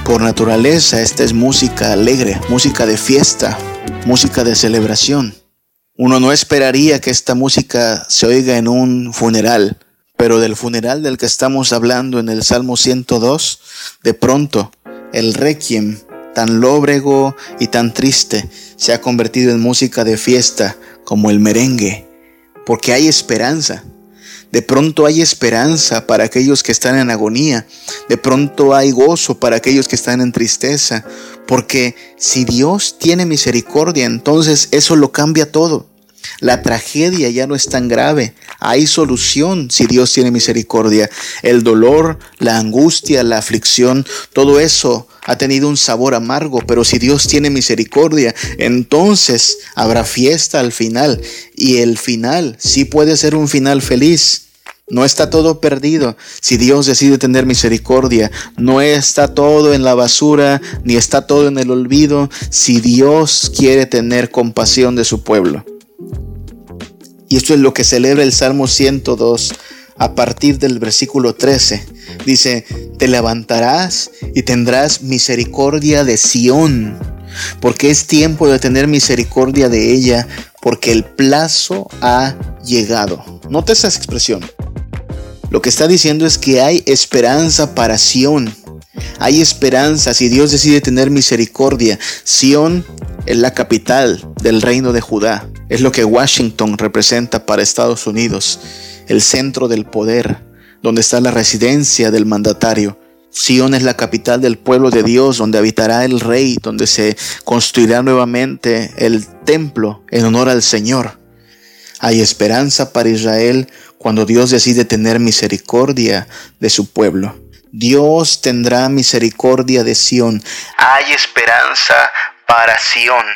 Por naturaleza, esta es música alegre, música de fiesta, música de celebración. Uno no esperaría que esta música se oiga en un funeral, pero del funeral del que estamos hablando en el Salmo 102, de pronto el requiem, tan lóbrego y tan triste, se ha convertido en música de fiesta como el merengue, porque hay esperanza. De pronto hay esperanza para aquellos que están en agonía. De pronto hay gozo para aquellos que están en tristeza. Porque si Dios tiene misericordia, entonces eso lo cambia todo. La tragedia ya no es tan grave. Hay solución si Dios tiene misericordia. El dolor, la angustia, la aflicción, todo eso ha tenido un sabor amargo, pero si Dios tiene misericordia, entonces habrá fiesta al final. Y el final sí puede ser un final feliz. No está todo perdido si Dios decide tener misericordia. No está todo en la basura, ni está todo en el olvido si Dios quiere tener compasión de su pueblo. Y esto es lo que celebra el Salmo 102 a partir del versículo 13. Dice, te levantarás y tendrás misericordia de Sión, porque es tiempo de tener misericordia de ella, porque el plazo ha llegado. Nota esa expresión. Lo que está diciendo es que hay esperanza para Sión. Hay esperanza si Dios decide tener misericordia. Sión es la capital del reino de Judá. Es lo que Washington representa para Estados Unidos, el centro del poder, donde está la residencia del mandatario. Sion es la capital del pueblo de Dios, donde habitará el rey, donde se construirá nuevamente el templo en honor al Señor. Hay esperanza para Israel cuando Dios decide tener misericordia de su pueblo. Dios tendrá misericordia de Sión. Hay esperanza para Sión.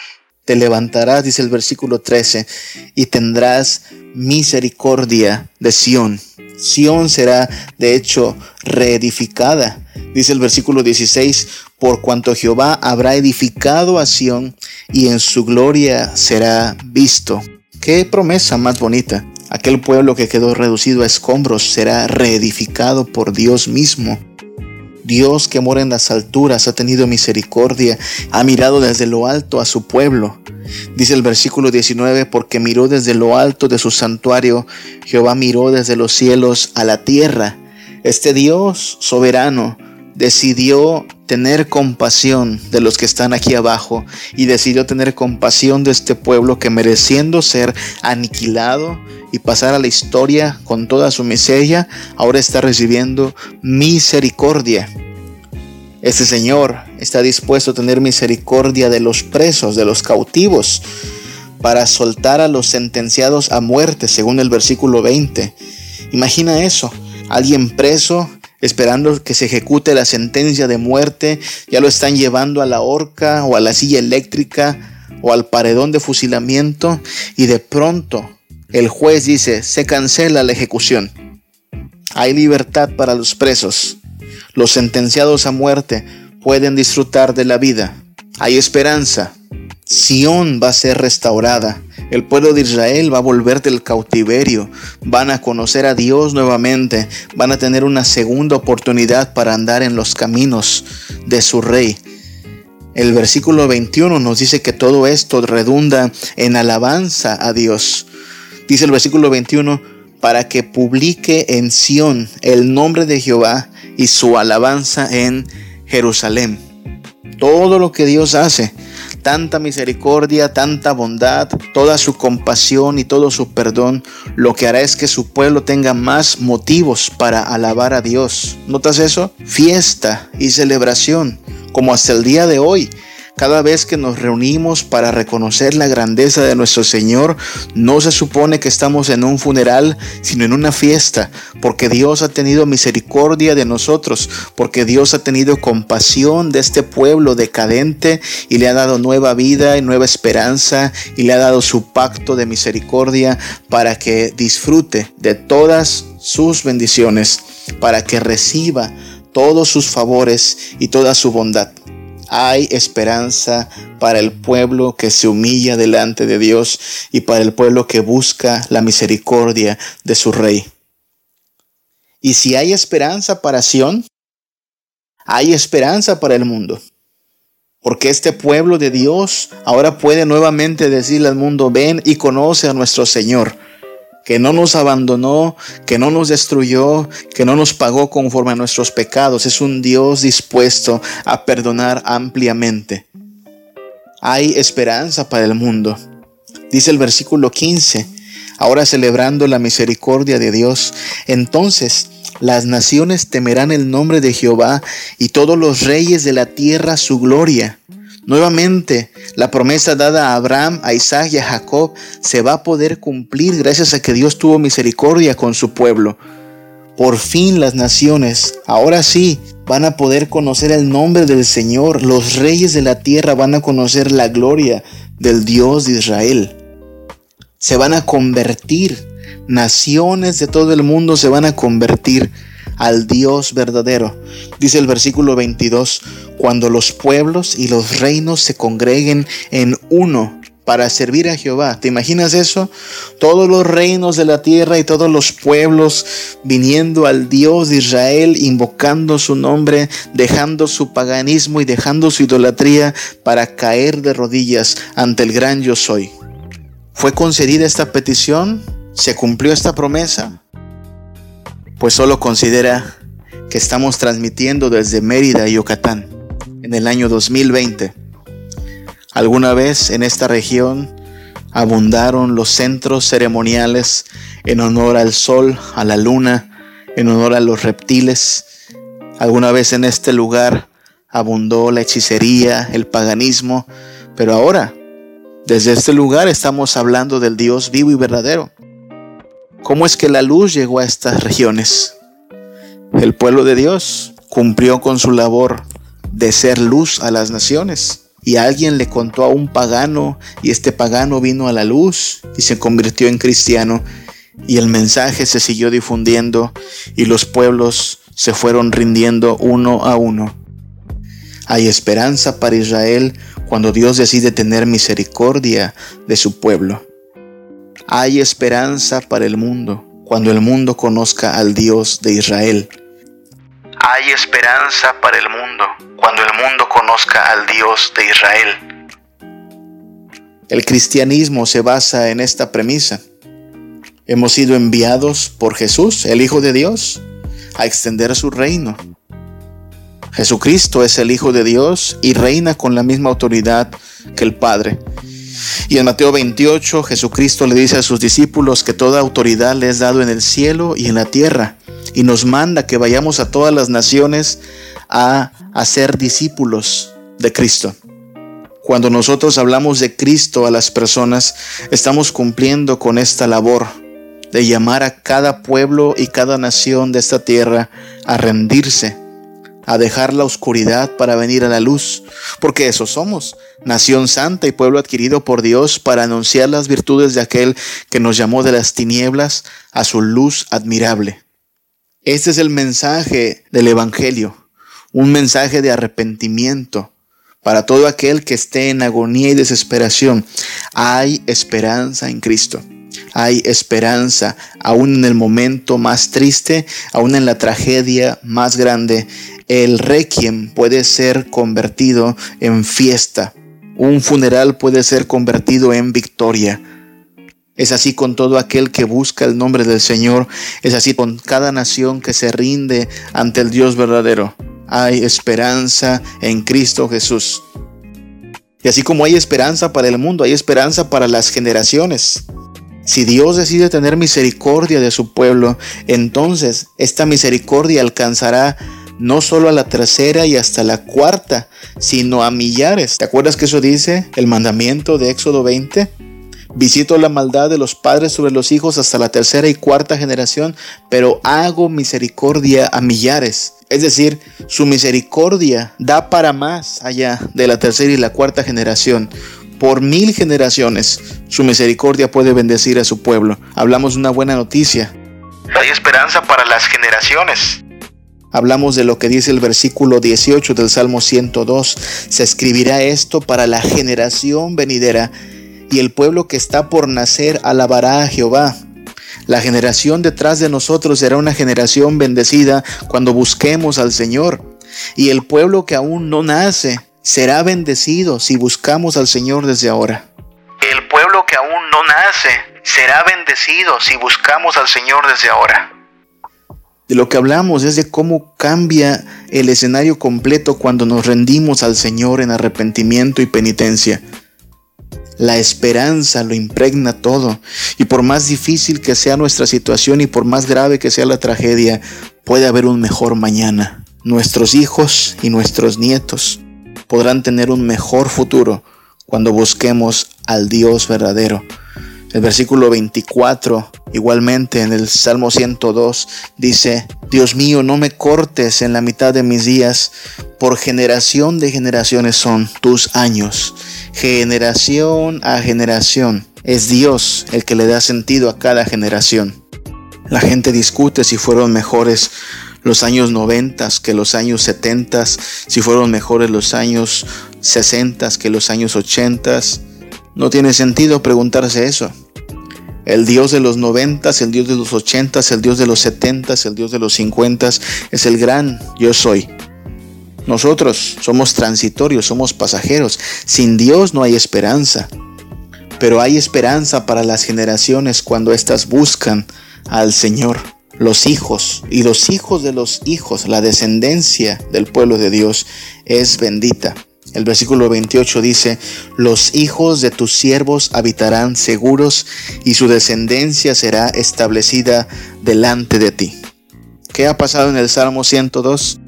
Te levantarás, dice el versículo 13, y tendrás misericordia de Sión. Sión será, de hecho, reedificada. Dice el versículo 16, por cuanto Jehová habrá edificado a Sión y en su gloria será visto. Qué promesa más bonita. Aquel pueblo que quedó reducido a escombros será reedificado por Dios mismo. Dios que mora en las alturas ha tenido misericordia, ha mirado desde lo alto a su pueblo. Dice el versículo 19, porque miró desde lo alto de su santuario, Jehová miró desde los cielos a la tierra. Este Dios soberano decidió tener compasión de los que están aquí abajo y decidió tener compasión de este pueblo que mereciendo ser aniquilado y pasar a la historia con toda su miseria, ahora está recibiendo misericordia. Este Señor está dispuesto a tener misericordia de los presos, de los cautivos, para soltar a los sentenciados a muerte, según el versículo 20. Imagina eso, alguien preso esperando que se ejecute la sentencia de muerte, ya lo están llevando a la horca o a la silla eléctrica o al paredón de fusilamiento y de pronto el juez dice, se cancela la ejecución. Hay libertad para los presos. Los sentenciados a muerte pueden disfrutar de la vida. Hay esperanza. Sión va a ser restaurada. El pueblo de Israel va a volver del cautiverio. Van a conocer a Dios nuevamente. Van a tener una segunda oportunidad para andar en los caminos de su rey. El versículo 21 nos dice que todo esto redunda en alabanza a Dios. Dice el versículo 21, para que publique en Sión el nombre de Jehová y su alabanza en Jerusalén. Todo lo que Dios hace, tanta misericordia, tanta bondad, toda su compasión y todo su perdón, lo que hará es que su pueblo tenga más motivos para alabar a Dios. ¿Notas eso? Fiesta y celebración, como hasta el día de hoy. Cada vez que nos reunimos para reconocer la grandeza de nuestro Señor, no se supone que estamos en un funeral, sino en una fiesta, porque Dios ha tenido misericordia de nosotros, porque Dios ha tenido compasión de este pueblo decadente y le ha dado nueva vida y nueva esperanza y le ha dado su pacto de misericordia para que disfrute de todas sus bendiciones, para que reciba todos sus favores y toda su bondad hay esperanza para el pueblo que se humilla delante de Dios y para el pueblo que busca la misericordia de su rey. Y si hay esperanza para Sión, hay esperanza para el mundo. Porque este pueblo de Dios ahora puede nuevamente decirle al mundo, ven y conoce a nuestro Señor que no nos abandonó, que no nos destruyó, que no nos pagó conforme a nuestros pecados. Es un Dios dispuesto a perdonar ampliamente. Hay esperanza para el mundo. Dice el versículo 15, ahora celebrando la misericordia de Dios, entonces las naciones temerán el nombre de Jehová y todos los reyes de la tierra su gloria. Nuevamente, la promesa dada a Abraham, a Isaac y a Jacob se va a poder cumplir gracias a que Dios tuvo misericordia con su pueblo. Por fin las naciones, ahora sí, van a poder conocer el nombre del Señor. Los reyes de la tierra van a conocer la gloria del Dios de Israel. Se van a convertir. Naciones de todo el mundo se van a convertir al Dios verdadero. Dice el versículo 22, cuando los pueblos y los reinos se congreguen en uno para servir a Jehová. ¿Te imaginas eso? Todos los reinos de la tierra y todos los pueblos viniendo al Dios de Israel, invocando su nombre, dejando su paganismo y dejando su idolatría para caer de rodillas ante el gran yo soy. ¿Fue concedida esta petición? ¿Se cumplió esta promesa? pues solo considera que estamos transmitiendo desde Mérida, Yucatán, en el año 2020. Alguna vez en esta región abundaron los centros ceremoniales en honor al sol, a la luna, en honor a los reptiles. Alguna vez en este lugar abundó la hechicería, el paganismo, pero ahora, desde este lugar estamos hablando del Dios vivo y verdadero. ¿Cómo es que la luz llegó a estas regiones? El pueblo de Dios cumplió con su labor de ser luz a las naciones. Y alguien le contó a un pagano y este pagano vino a la luz y se convirtió en cristiano y el mensaje se siguió difundiendo y los pueblos se fueron rindiendo uno a uno. Hay esperanza para Israel cuando Dios decide tener misericordia de su pueblo. Hay esperanza para el mundo cuando el mundo conozca al Dios de Israel. Hay esperanza para el mundo cuando el mundo conozca al Dios de Israel. El cristianismo se basa en esta premisa. Hemos sido enviados por Jesús, el Hijo de Dios, a extender su reino. Jesucristo es el Hijo de Dios y reina con la misma autoridad que el Padre. Y en Mateo 28 Jesucristo le dice a sus discípulos que toda autoridad le es dado en el cielo y en la tierra, y nos manda que vayamos a todas las naciones a hacer discípulos de Cristo. Cuando nosotros hablamos de Cristo a las personas, estamos cumpliendo con esta labor de llamar a cada pueblo y cada nación de esta tierra a rendirse, a dejar la oscuridad para venir a la luz, porque eso somos, nación santa y pueblo adquirido por Dios para anunciar las virtudes de aquel que nos llamó de las tinieblas a su luz admirable. Este es el mensaje del Evangelio, un mensaje de arrepentimiento, para todo aquel que esté en agonía y desesperación, hay esperanza en Cristo. Hay esperanza, aún en el momento más triste, aún en la tragedia más grande. El requiem puede ser convertido en fiesta. Un funeral puede ser convertido en victoria. Es así con todo aquel que busca el nombre del Señor. Es así con cada nación que se rinde ante el Dios verdadero hay esperanza en Cristo Jesús. Y así como hay esperanza para el mundo, hay esperanza para las generaciones. Si Dios decide tener misericordia de su pueblo, entonces esta misericordia alcanzará no solo a la tercera y hasta la cuarta, sino a millares. ¿Te acuerdas que eso dice el mandamiento de Éxodo 20? Visito la maldad de los padres sobre los hijos hasta la tercera y cuarta generación, pero hago misericordia a millares. Es decir, su misericordia da para más allá de la tercera y la cuarta generación. Por mil generaciones, su misericordia puede bendecir a su pueblo. Hablamos de una buena noticia. Hay esperanza para las generaciones. Hablamos de lo que dice el versículo 18 del Salmo 102. Se escribirá esto para la generación venidera y el pueblo que está por nacer alabará a Jehová. La generación detrás de nosotros será una generación bendecida cuando busquemos al Señor. Y el pueblo que aún no nace será bendecido si buscamos al Señor desde ahora. El pueblo que aún no nace será bendecido si buscamos al Señor desde ahora. De lo que hablamos es de cómo cambia el escenario completo cuando nos rendimos al Señor en arrepentimiento y penitencia. La esperanza lo impregna todo. Y por más difícil que sea nuestra situación y por más grave que sea la tragedia, puede haber un mejor mañana. Nuestros hijos y nuestros nietos podrán tener un mejor futuro cuando busquemos al Dios verdadero. El versículo 24, igualmente en el Salmo 102, dice, Dios mío, no me cortes en la mitad de mis días, por generación de generaciones son tus años, generación a generación. Es Dios el que le da sentido a cada generación. La gente discute si fueron mejores los años 90 que los años 70, si fueron mejores los años 60 que los años 80 no tiene sentido preguntarse eso. El Dios de los noventas, el Dios de los ochentas, el Dios de los setentas, el Dios de los cincuentas, es el gran yo soy. Nosotros somos transitorios, somos pasajeros. Sin Dios no hay esperanza. Pero hay esperanza para las generaciones cuando éstas buscan al Señor. Los hijos y los hijos de los hijos, la descendencia del pueblo de Dios es bendita. El versículo 28 dice, los hijos de tus siervos habitarán seguros y su descendencia será establecida delante de ti. ¿Qué ha pasado en el Salmo 102?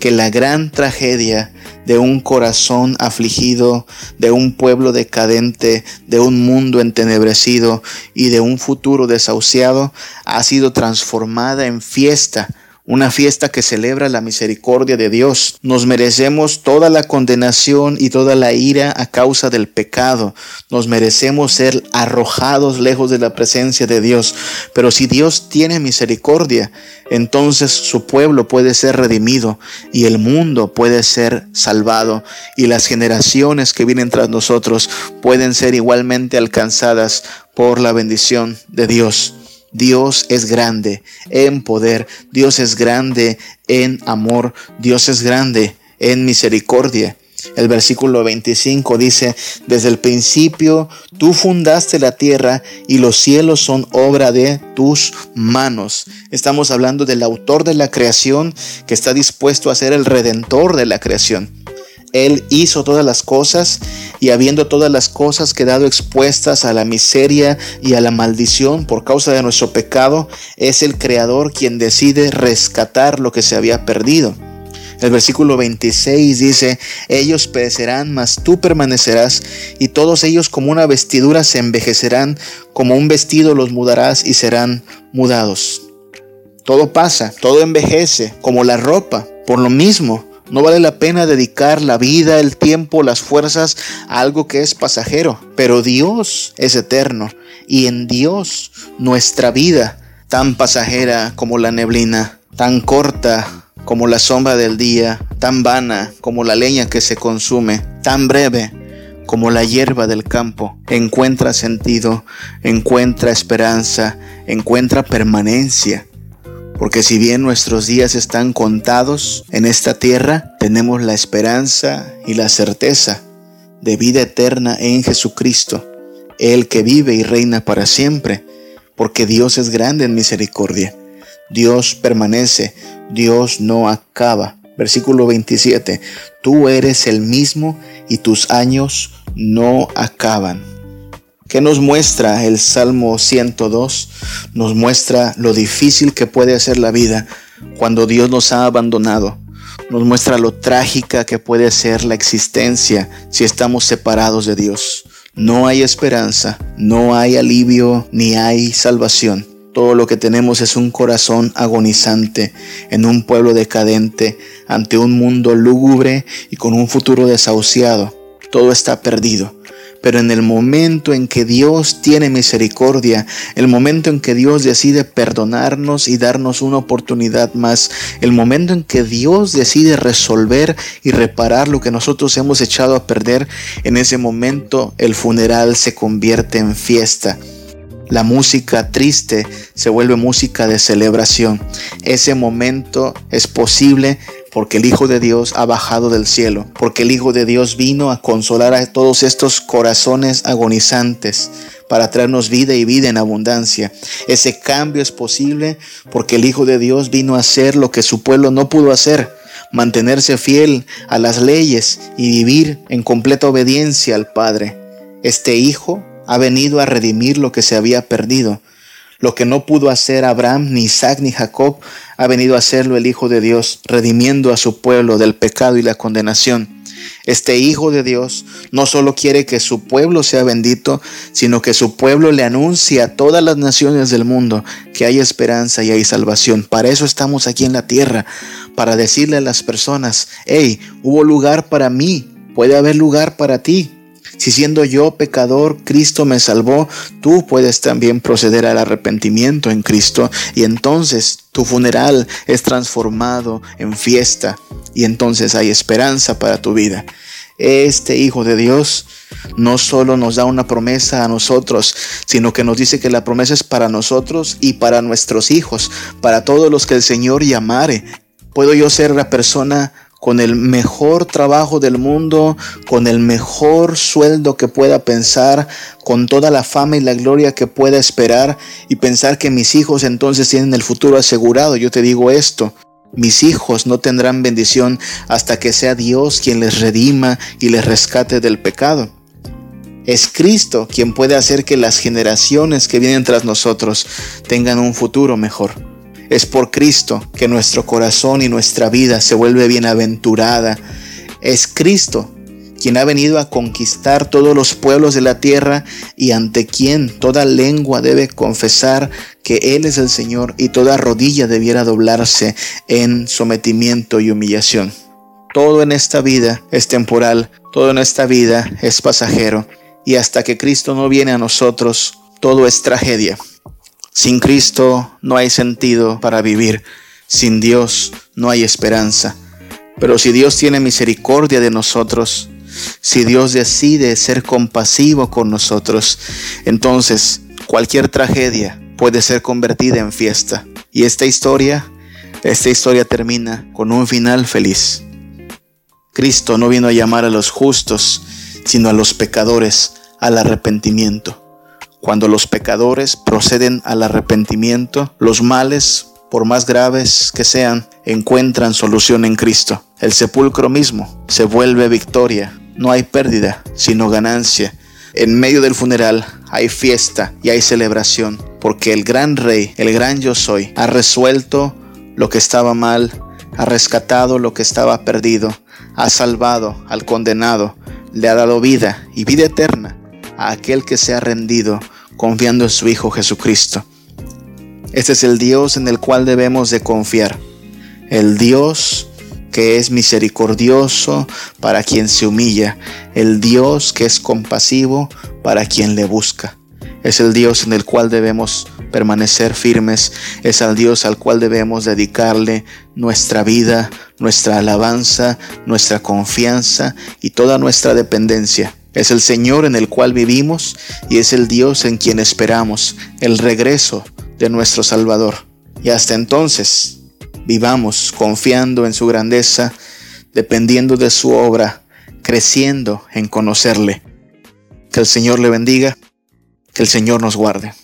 Que la gran tragedia de un corazón afligido, de un pueblo decadente, de un mundo entenebrecido y de un futuro desahuciado ha sido transformada en fiesta una fiesta que celebra la misericordia de Dios. Nos merecemos toda la condenación y toda la ira a causa del pecado. Nos merecemos ser arrojados lejos de la presencia de Dios. Pero si Dios tiene misericordia, entonces su pueblo puede ser redimido y el mundo puede ser salvado y las generaciones que vienen tras nosotros pueden ser igualmente alcanzadas por la bendición de Dios. Dios es grande en poder, Dios es grande en amor, Dios es grande en misericordia. El versículo 25 dice, desde el principio tú fundaste la tierra y los cielos son obra de tus manos. Estamos hablando del autor de la creación que está dispuesto a ser el redentor de la creación. Él hizo todas las cosas y habiendo todas las cosas quedado expuestas a la miseria y a la maldición por causa de nuestro pecado, es el Creador quien decide rescatar lo que se había perdido. El versículo 26 dice, ellos perecerán, mas tú permanecerás, y todos ellos como una vestidura se envejecerán, como un vestido los mudarás y serán mudados. Todo pasa, todo envejece, como la ropa. Por lo mismo, no vale la pena dedicar la vida, el tiempo, las fuerzas a algo que es pasajero. Pero Dios es eterno y en Dios nuestra vida, tan pasajera como la neblina, tan corta como la sombra del día, tan vana como la leña que se consume, tan breve como la hierba del campo, encuentra sentido, encuentra esperanza, encuentra permanencia. Porque si bien nuestros días están contados en esta tierra, tenemos la esperanza y la certeza de vida eterna en Jesucristo, el que vive y reina para siempre, porque Dios es grande en misericordia. Dios permanece, Dios no acaba. Versículo 27, tú eres el mismo y tus años no acaban. ¿Qué nos muestra el Salmo 102? Nos muestra lo difícil que puede ser la vida cuando Dios nos ha abandonado. Nos muestra lo trágica que puede ser la existencia si estamos separados de Dios. No hay esperanza, no hay alivio, ni hay salvación. Todo lo que tenemos es un corazón agonizante en un pueblo decadente, ante un mundo lúgubre y con un futuro desahuciado. Todo está perdido. Pero en el momento en que Dios tiene misericordia, el momento en que Dios decide perdonarnos y darnos una oportunidad más, el momento en que Dios decide resolver y reparar lo que nosotros hemos echado a perder, en ese momento el funeral se convierte en fiesta. La música triste se vuelve música de celebración. Ese momento es posible porque el Hijo de Dios ha bajado del cielo, porque el Hijo de Dios vino a consolar a todos estos corazones agonizantes para traernos vida y vida en abundancia. Ese cambio es posible porque el Hijo de Dios vino a hacer lo que su pueblo no pudo hacer, mantenerse fiel a las leyes y vivir en completa obediencia al Padre. Este Hijo ha venido a redimir lo que se había perdido. Lo que no pudo hacer Abraham, ni Isaac, ni Jacob, ha venido a hacerlo el Hijo de Dios, redimiendo a su pueblo del pecado y la condenación. Este Hijo de Dios no solo quiere que su pueblo sea bendito, sino que su pueblo le anuncie a todas las naciones del mundo que hay esperanza y hay salvación. Para eso estamos aquí en la tierra, para decirle a las personas, hey, hubo lugar para mí, puede haber lugar para ti. Si siendo yo pecador, Cristo me salvó, tú puedes también proceder al arrepentimiento en Cristo y entonces tu funeral es transformado en fiesta y entonces hay esperanza para tu vida. Este Hijo de Dios no solo nos da una promesa a nosotros, sino que nos dice que la promesa es para nosotros y para nuestros hijos, para todos los que el Señor llamare. ¿Puedo yo ser la persona con el mejor trabajo del mundo, con el mejor sueldo que pueda pensar, con toda la fama y la gloria que pueda esperar y pensar que mis hijos entonces tienen el futuro asegurado. Yo te digo esto, mis hijos no tendrán bendición hasta que sea Dios quien les redima y les rescate del pecado. Es Cristo quien puede hacer que las generaciones que vienen tras nosotros tengan un futuro mejor. Es por Cristo que nuestro corazón y nuestra vida se vuelve bienaventurada. Es Cristo quien ha venido a conquistar todos los pueblos de la tierra y ante quien toda lengua debe confesar que Él es el Señor y toda rodilla debiera doblarse en sometimiento y humillación. Todo en esta vida es temporal, todo en esta vida es pasajero y hasta que Cristo no viene a nosotros, todo es tragedia. Sin Cristo no hay sentido para vivir. Sin Dios no hay esperanza. Pero si Dios tiene misericordia de nosotros, si Dios decide ser compasivo con nosotros, entonces cualquier tragedia puede ser convertida en fiesta. Y esta historia, esta historia termina con un final feliz. Cristo no vino a llamar a los justos, sino a los pecadores al arrepentimiento. Cuando los pecadores proceden al arrepentimiento, los males, por más graves que sean, encuentran solución en Cristo. El sepulcro mismo se vuelve victoria. No hay pérdida, sino ganancia. En medio del funeral hay fiesta y hay celebración, porque el gran rey, el gran yo soy, ha resuelto lo que estaba mal, ha rescatado lo que estaba perdido, ha salvado al condenado, le ha dado vida y vida eterna a aquel que se ha rendido confiando en su Hijo Jesucristo. Este es el Dios en el cual debemos de confiar, el Dios que es misericordioso para quien se humilla, el Dios que es compasivo para quien le busca. Es el Dios en el cual debemos permanecer firmes, es al Dios al cual debemos dedicarle nuestra vida, nuestra alabanza, nuestra confianza y toda nuestra dependencia. Es el Señor en el cual vivimos y es el Dios en quien esperamos el regreso de nuestro Salvador. Y hasta entonces, vivamos confiando en su grandeza, dependiendo de su obra, creciendo en conocerle. Que el Señor le bendiga, que el Señor nos guarde.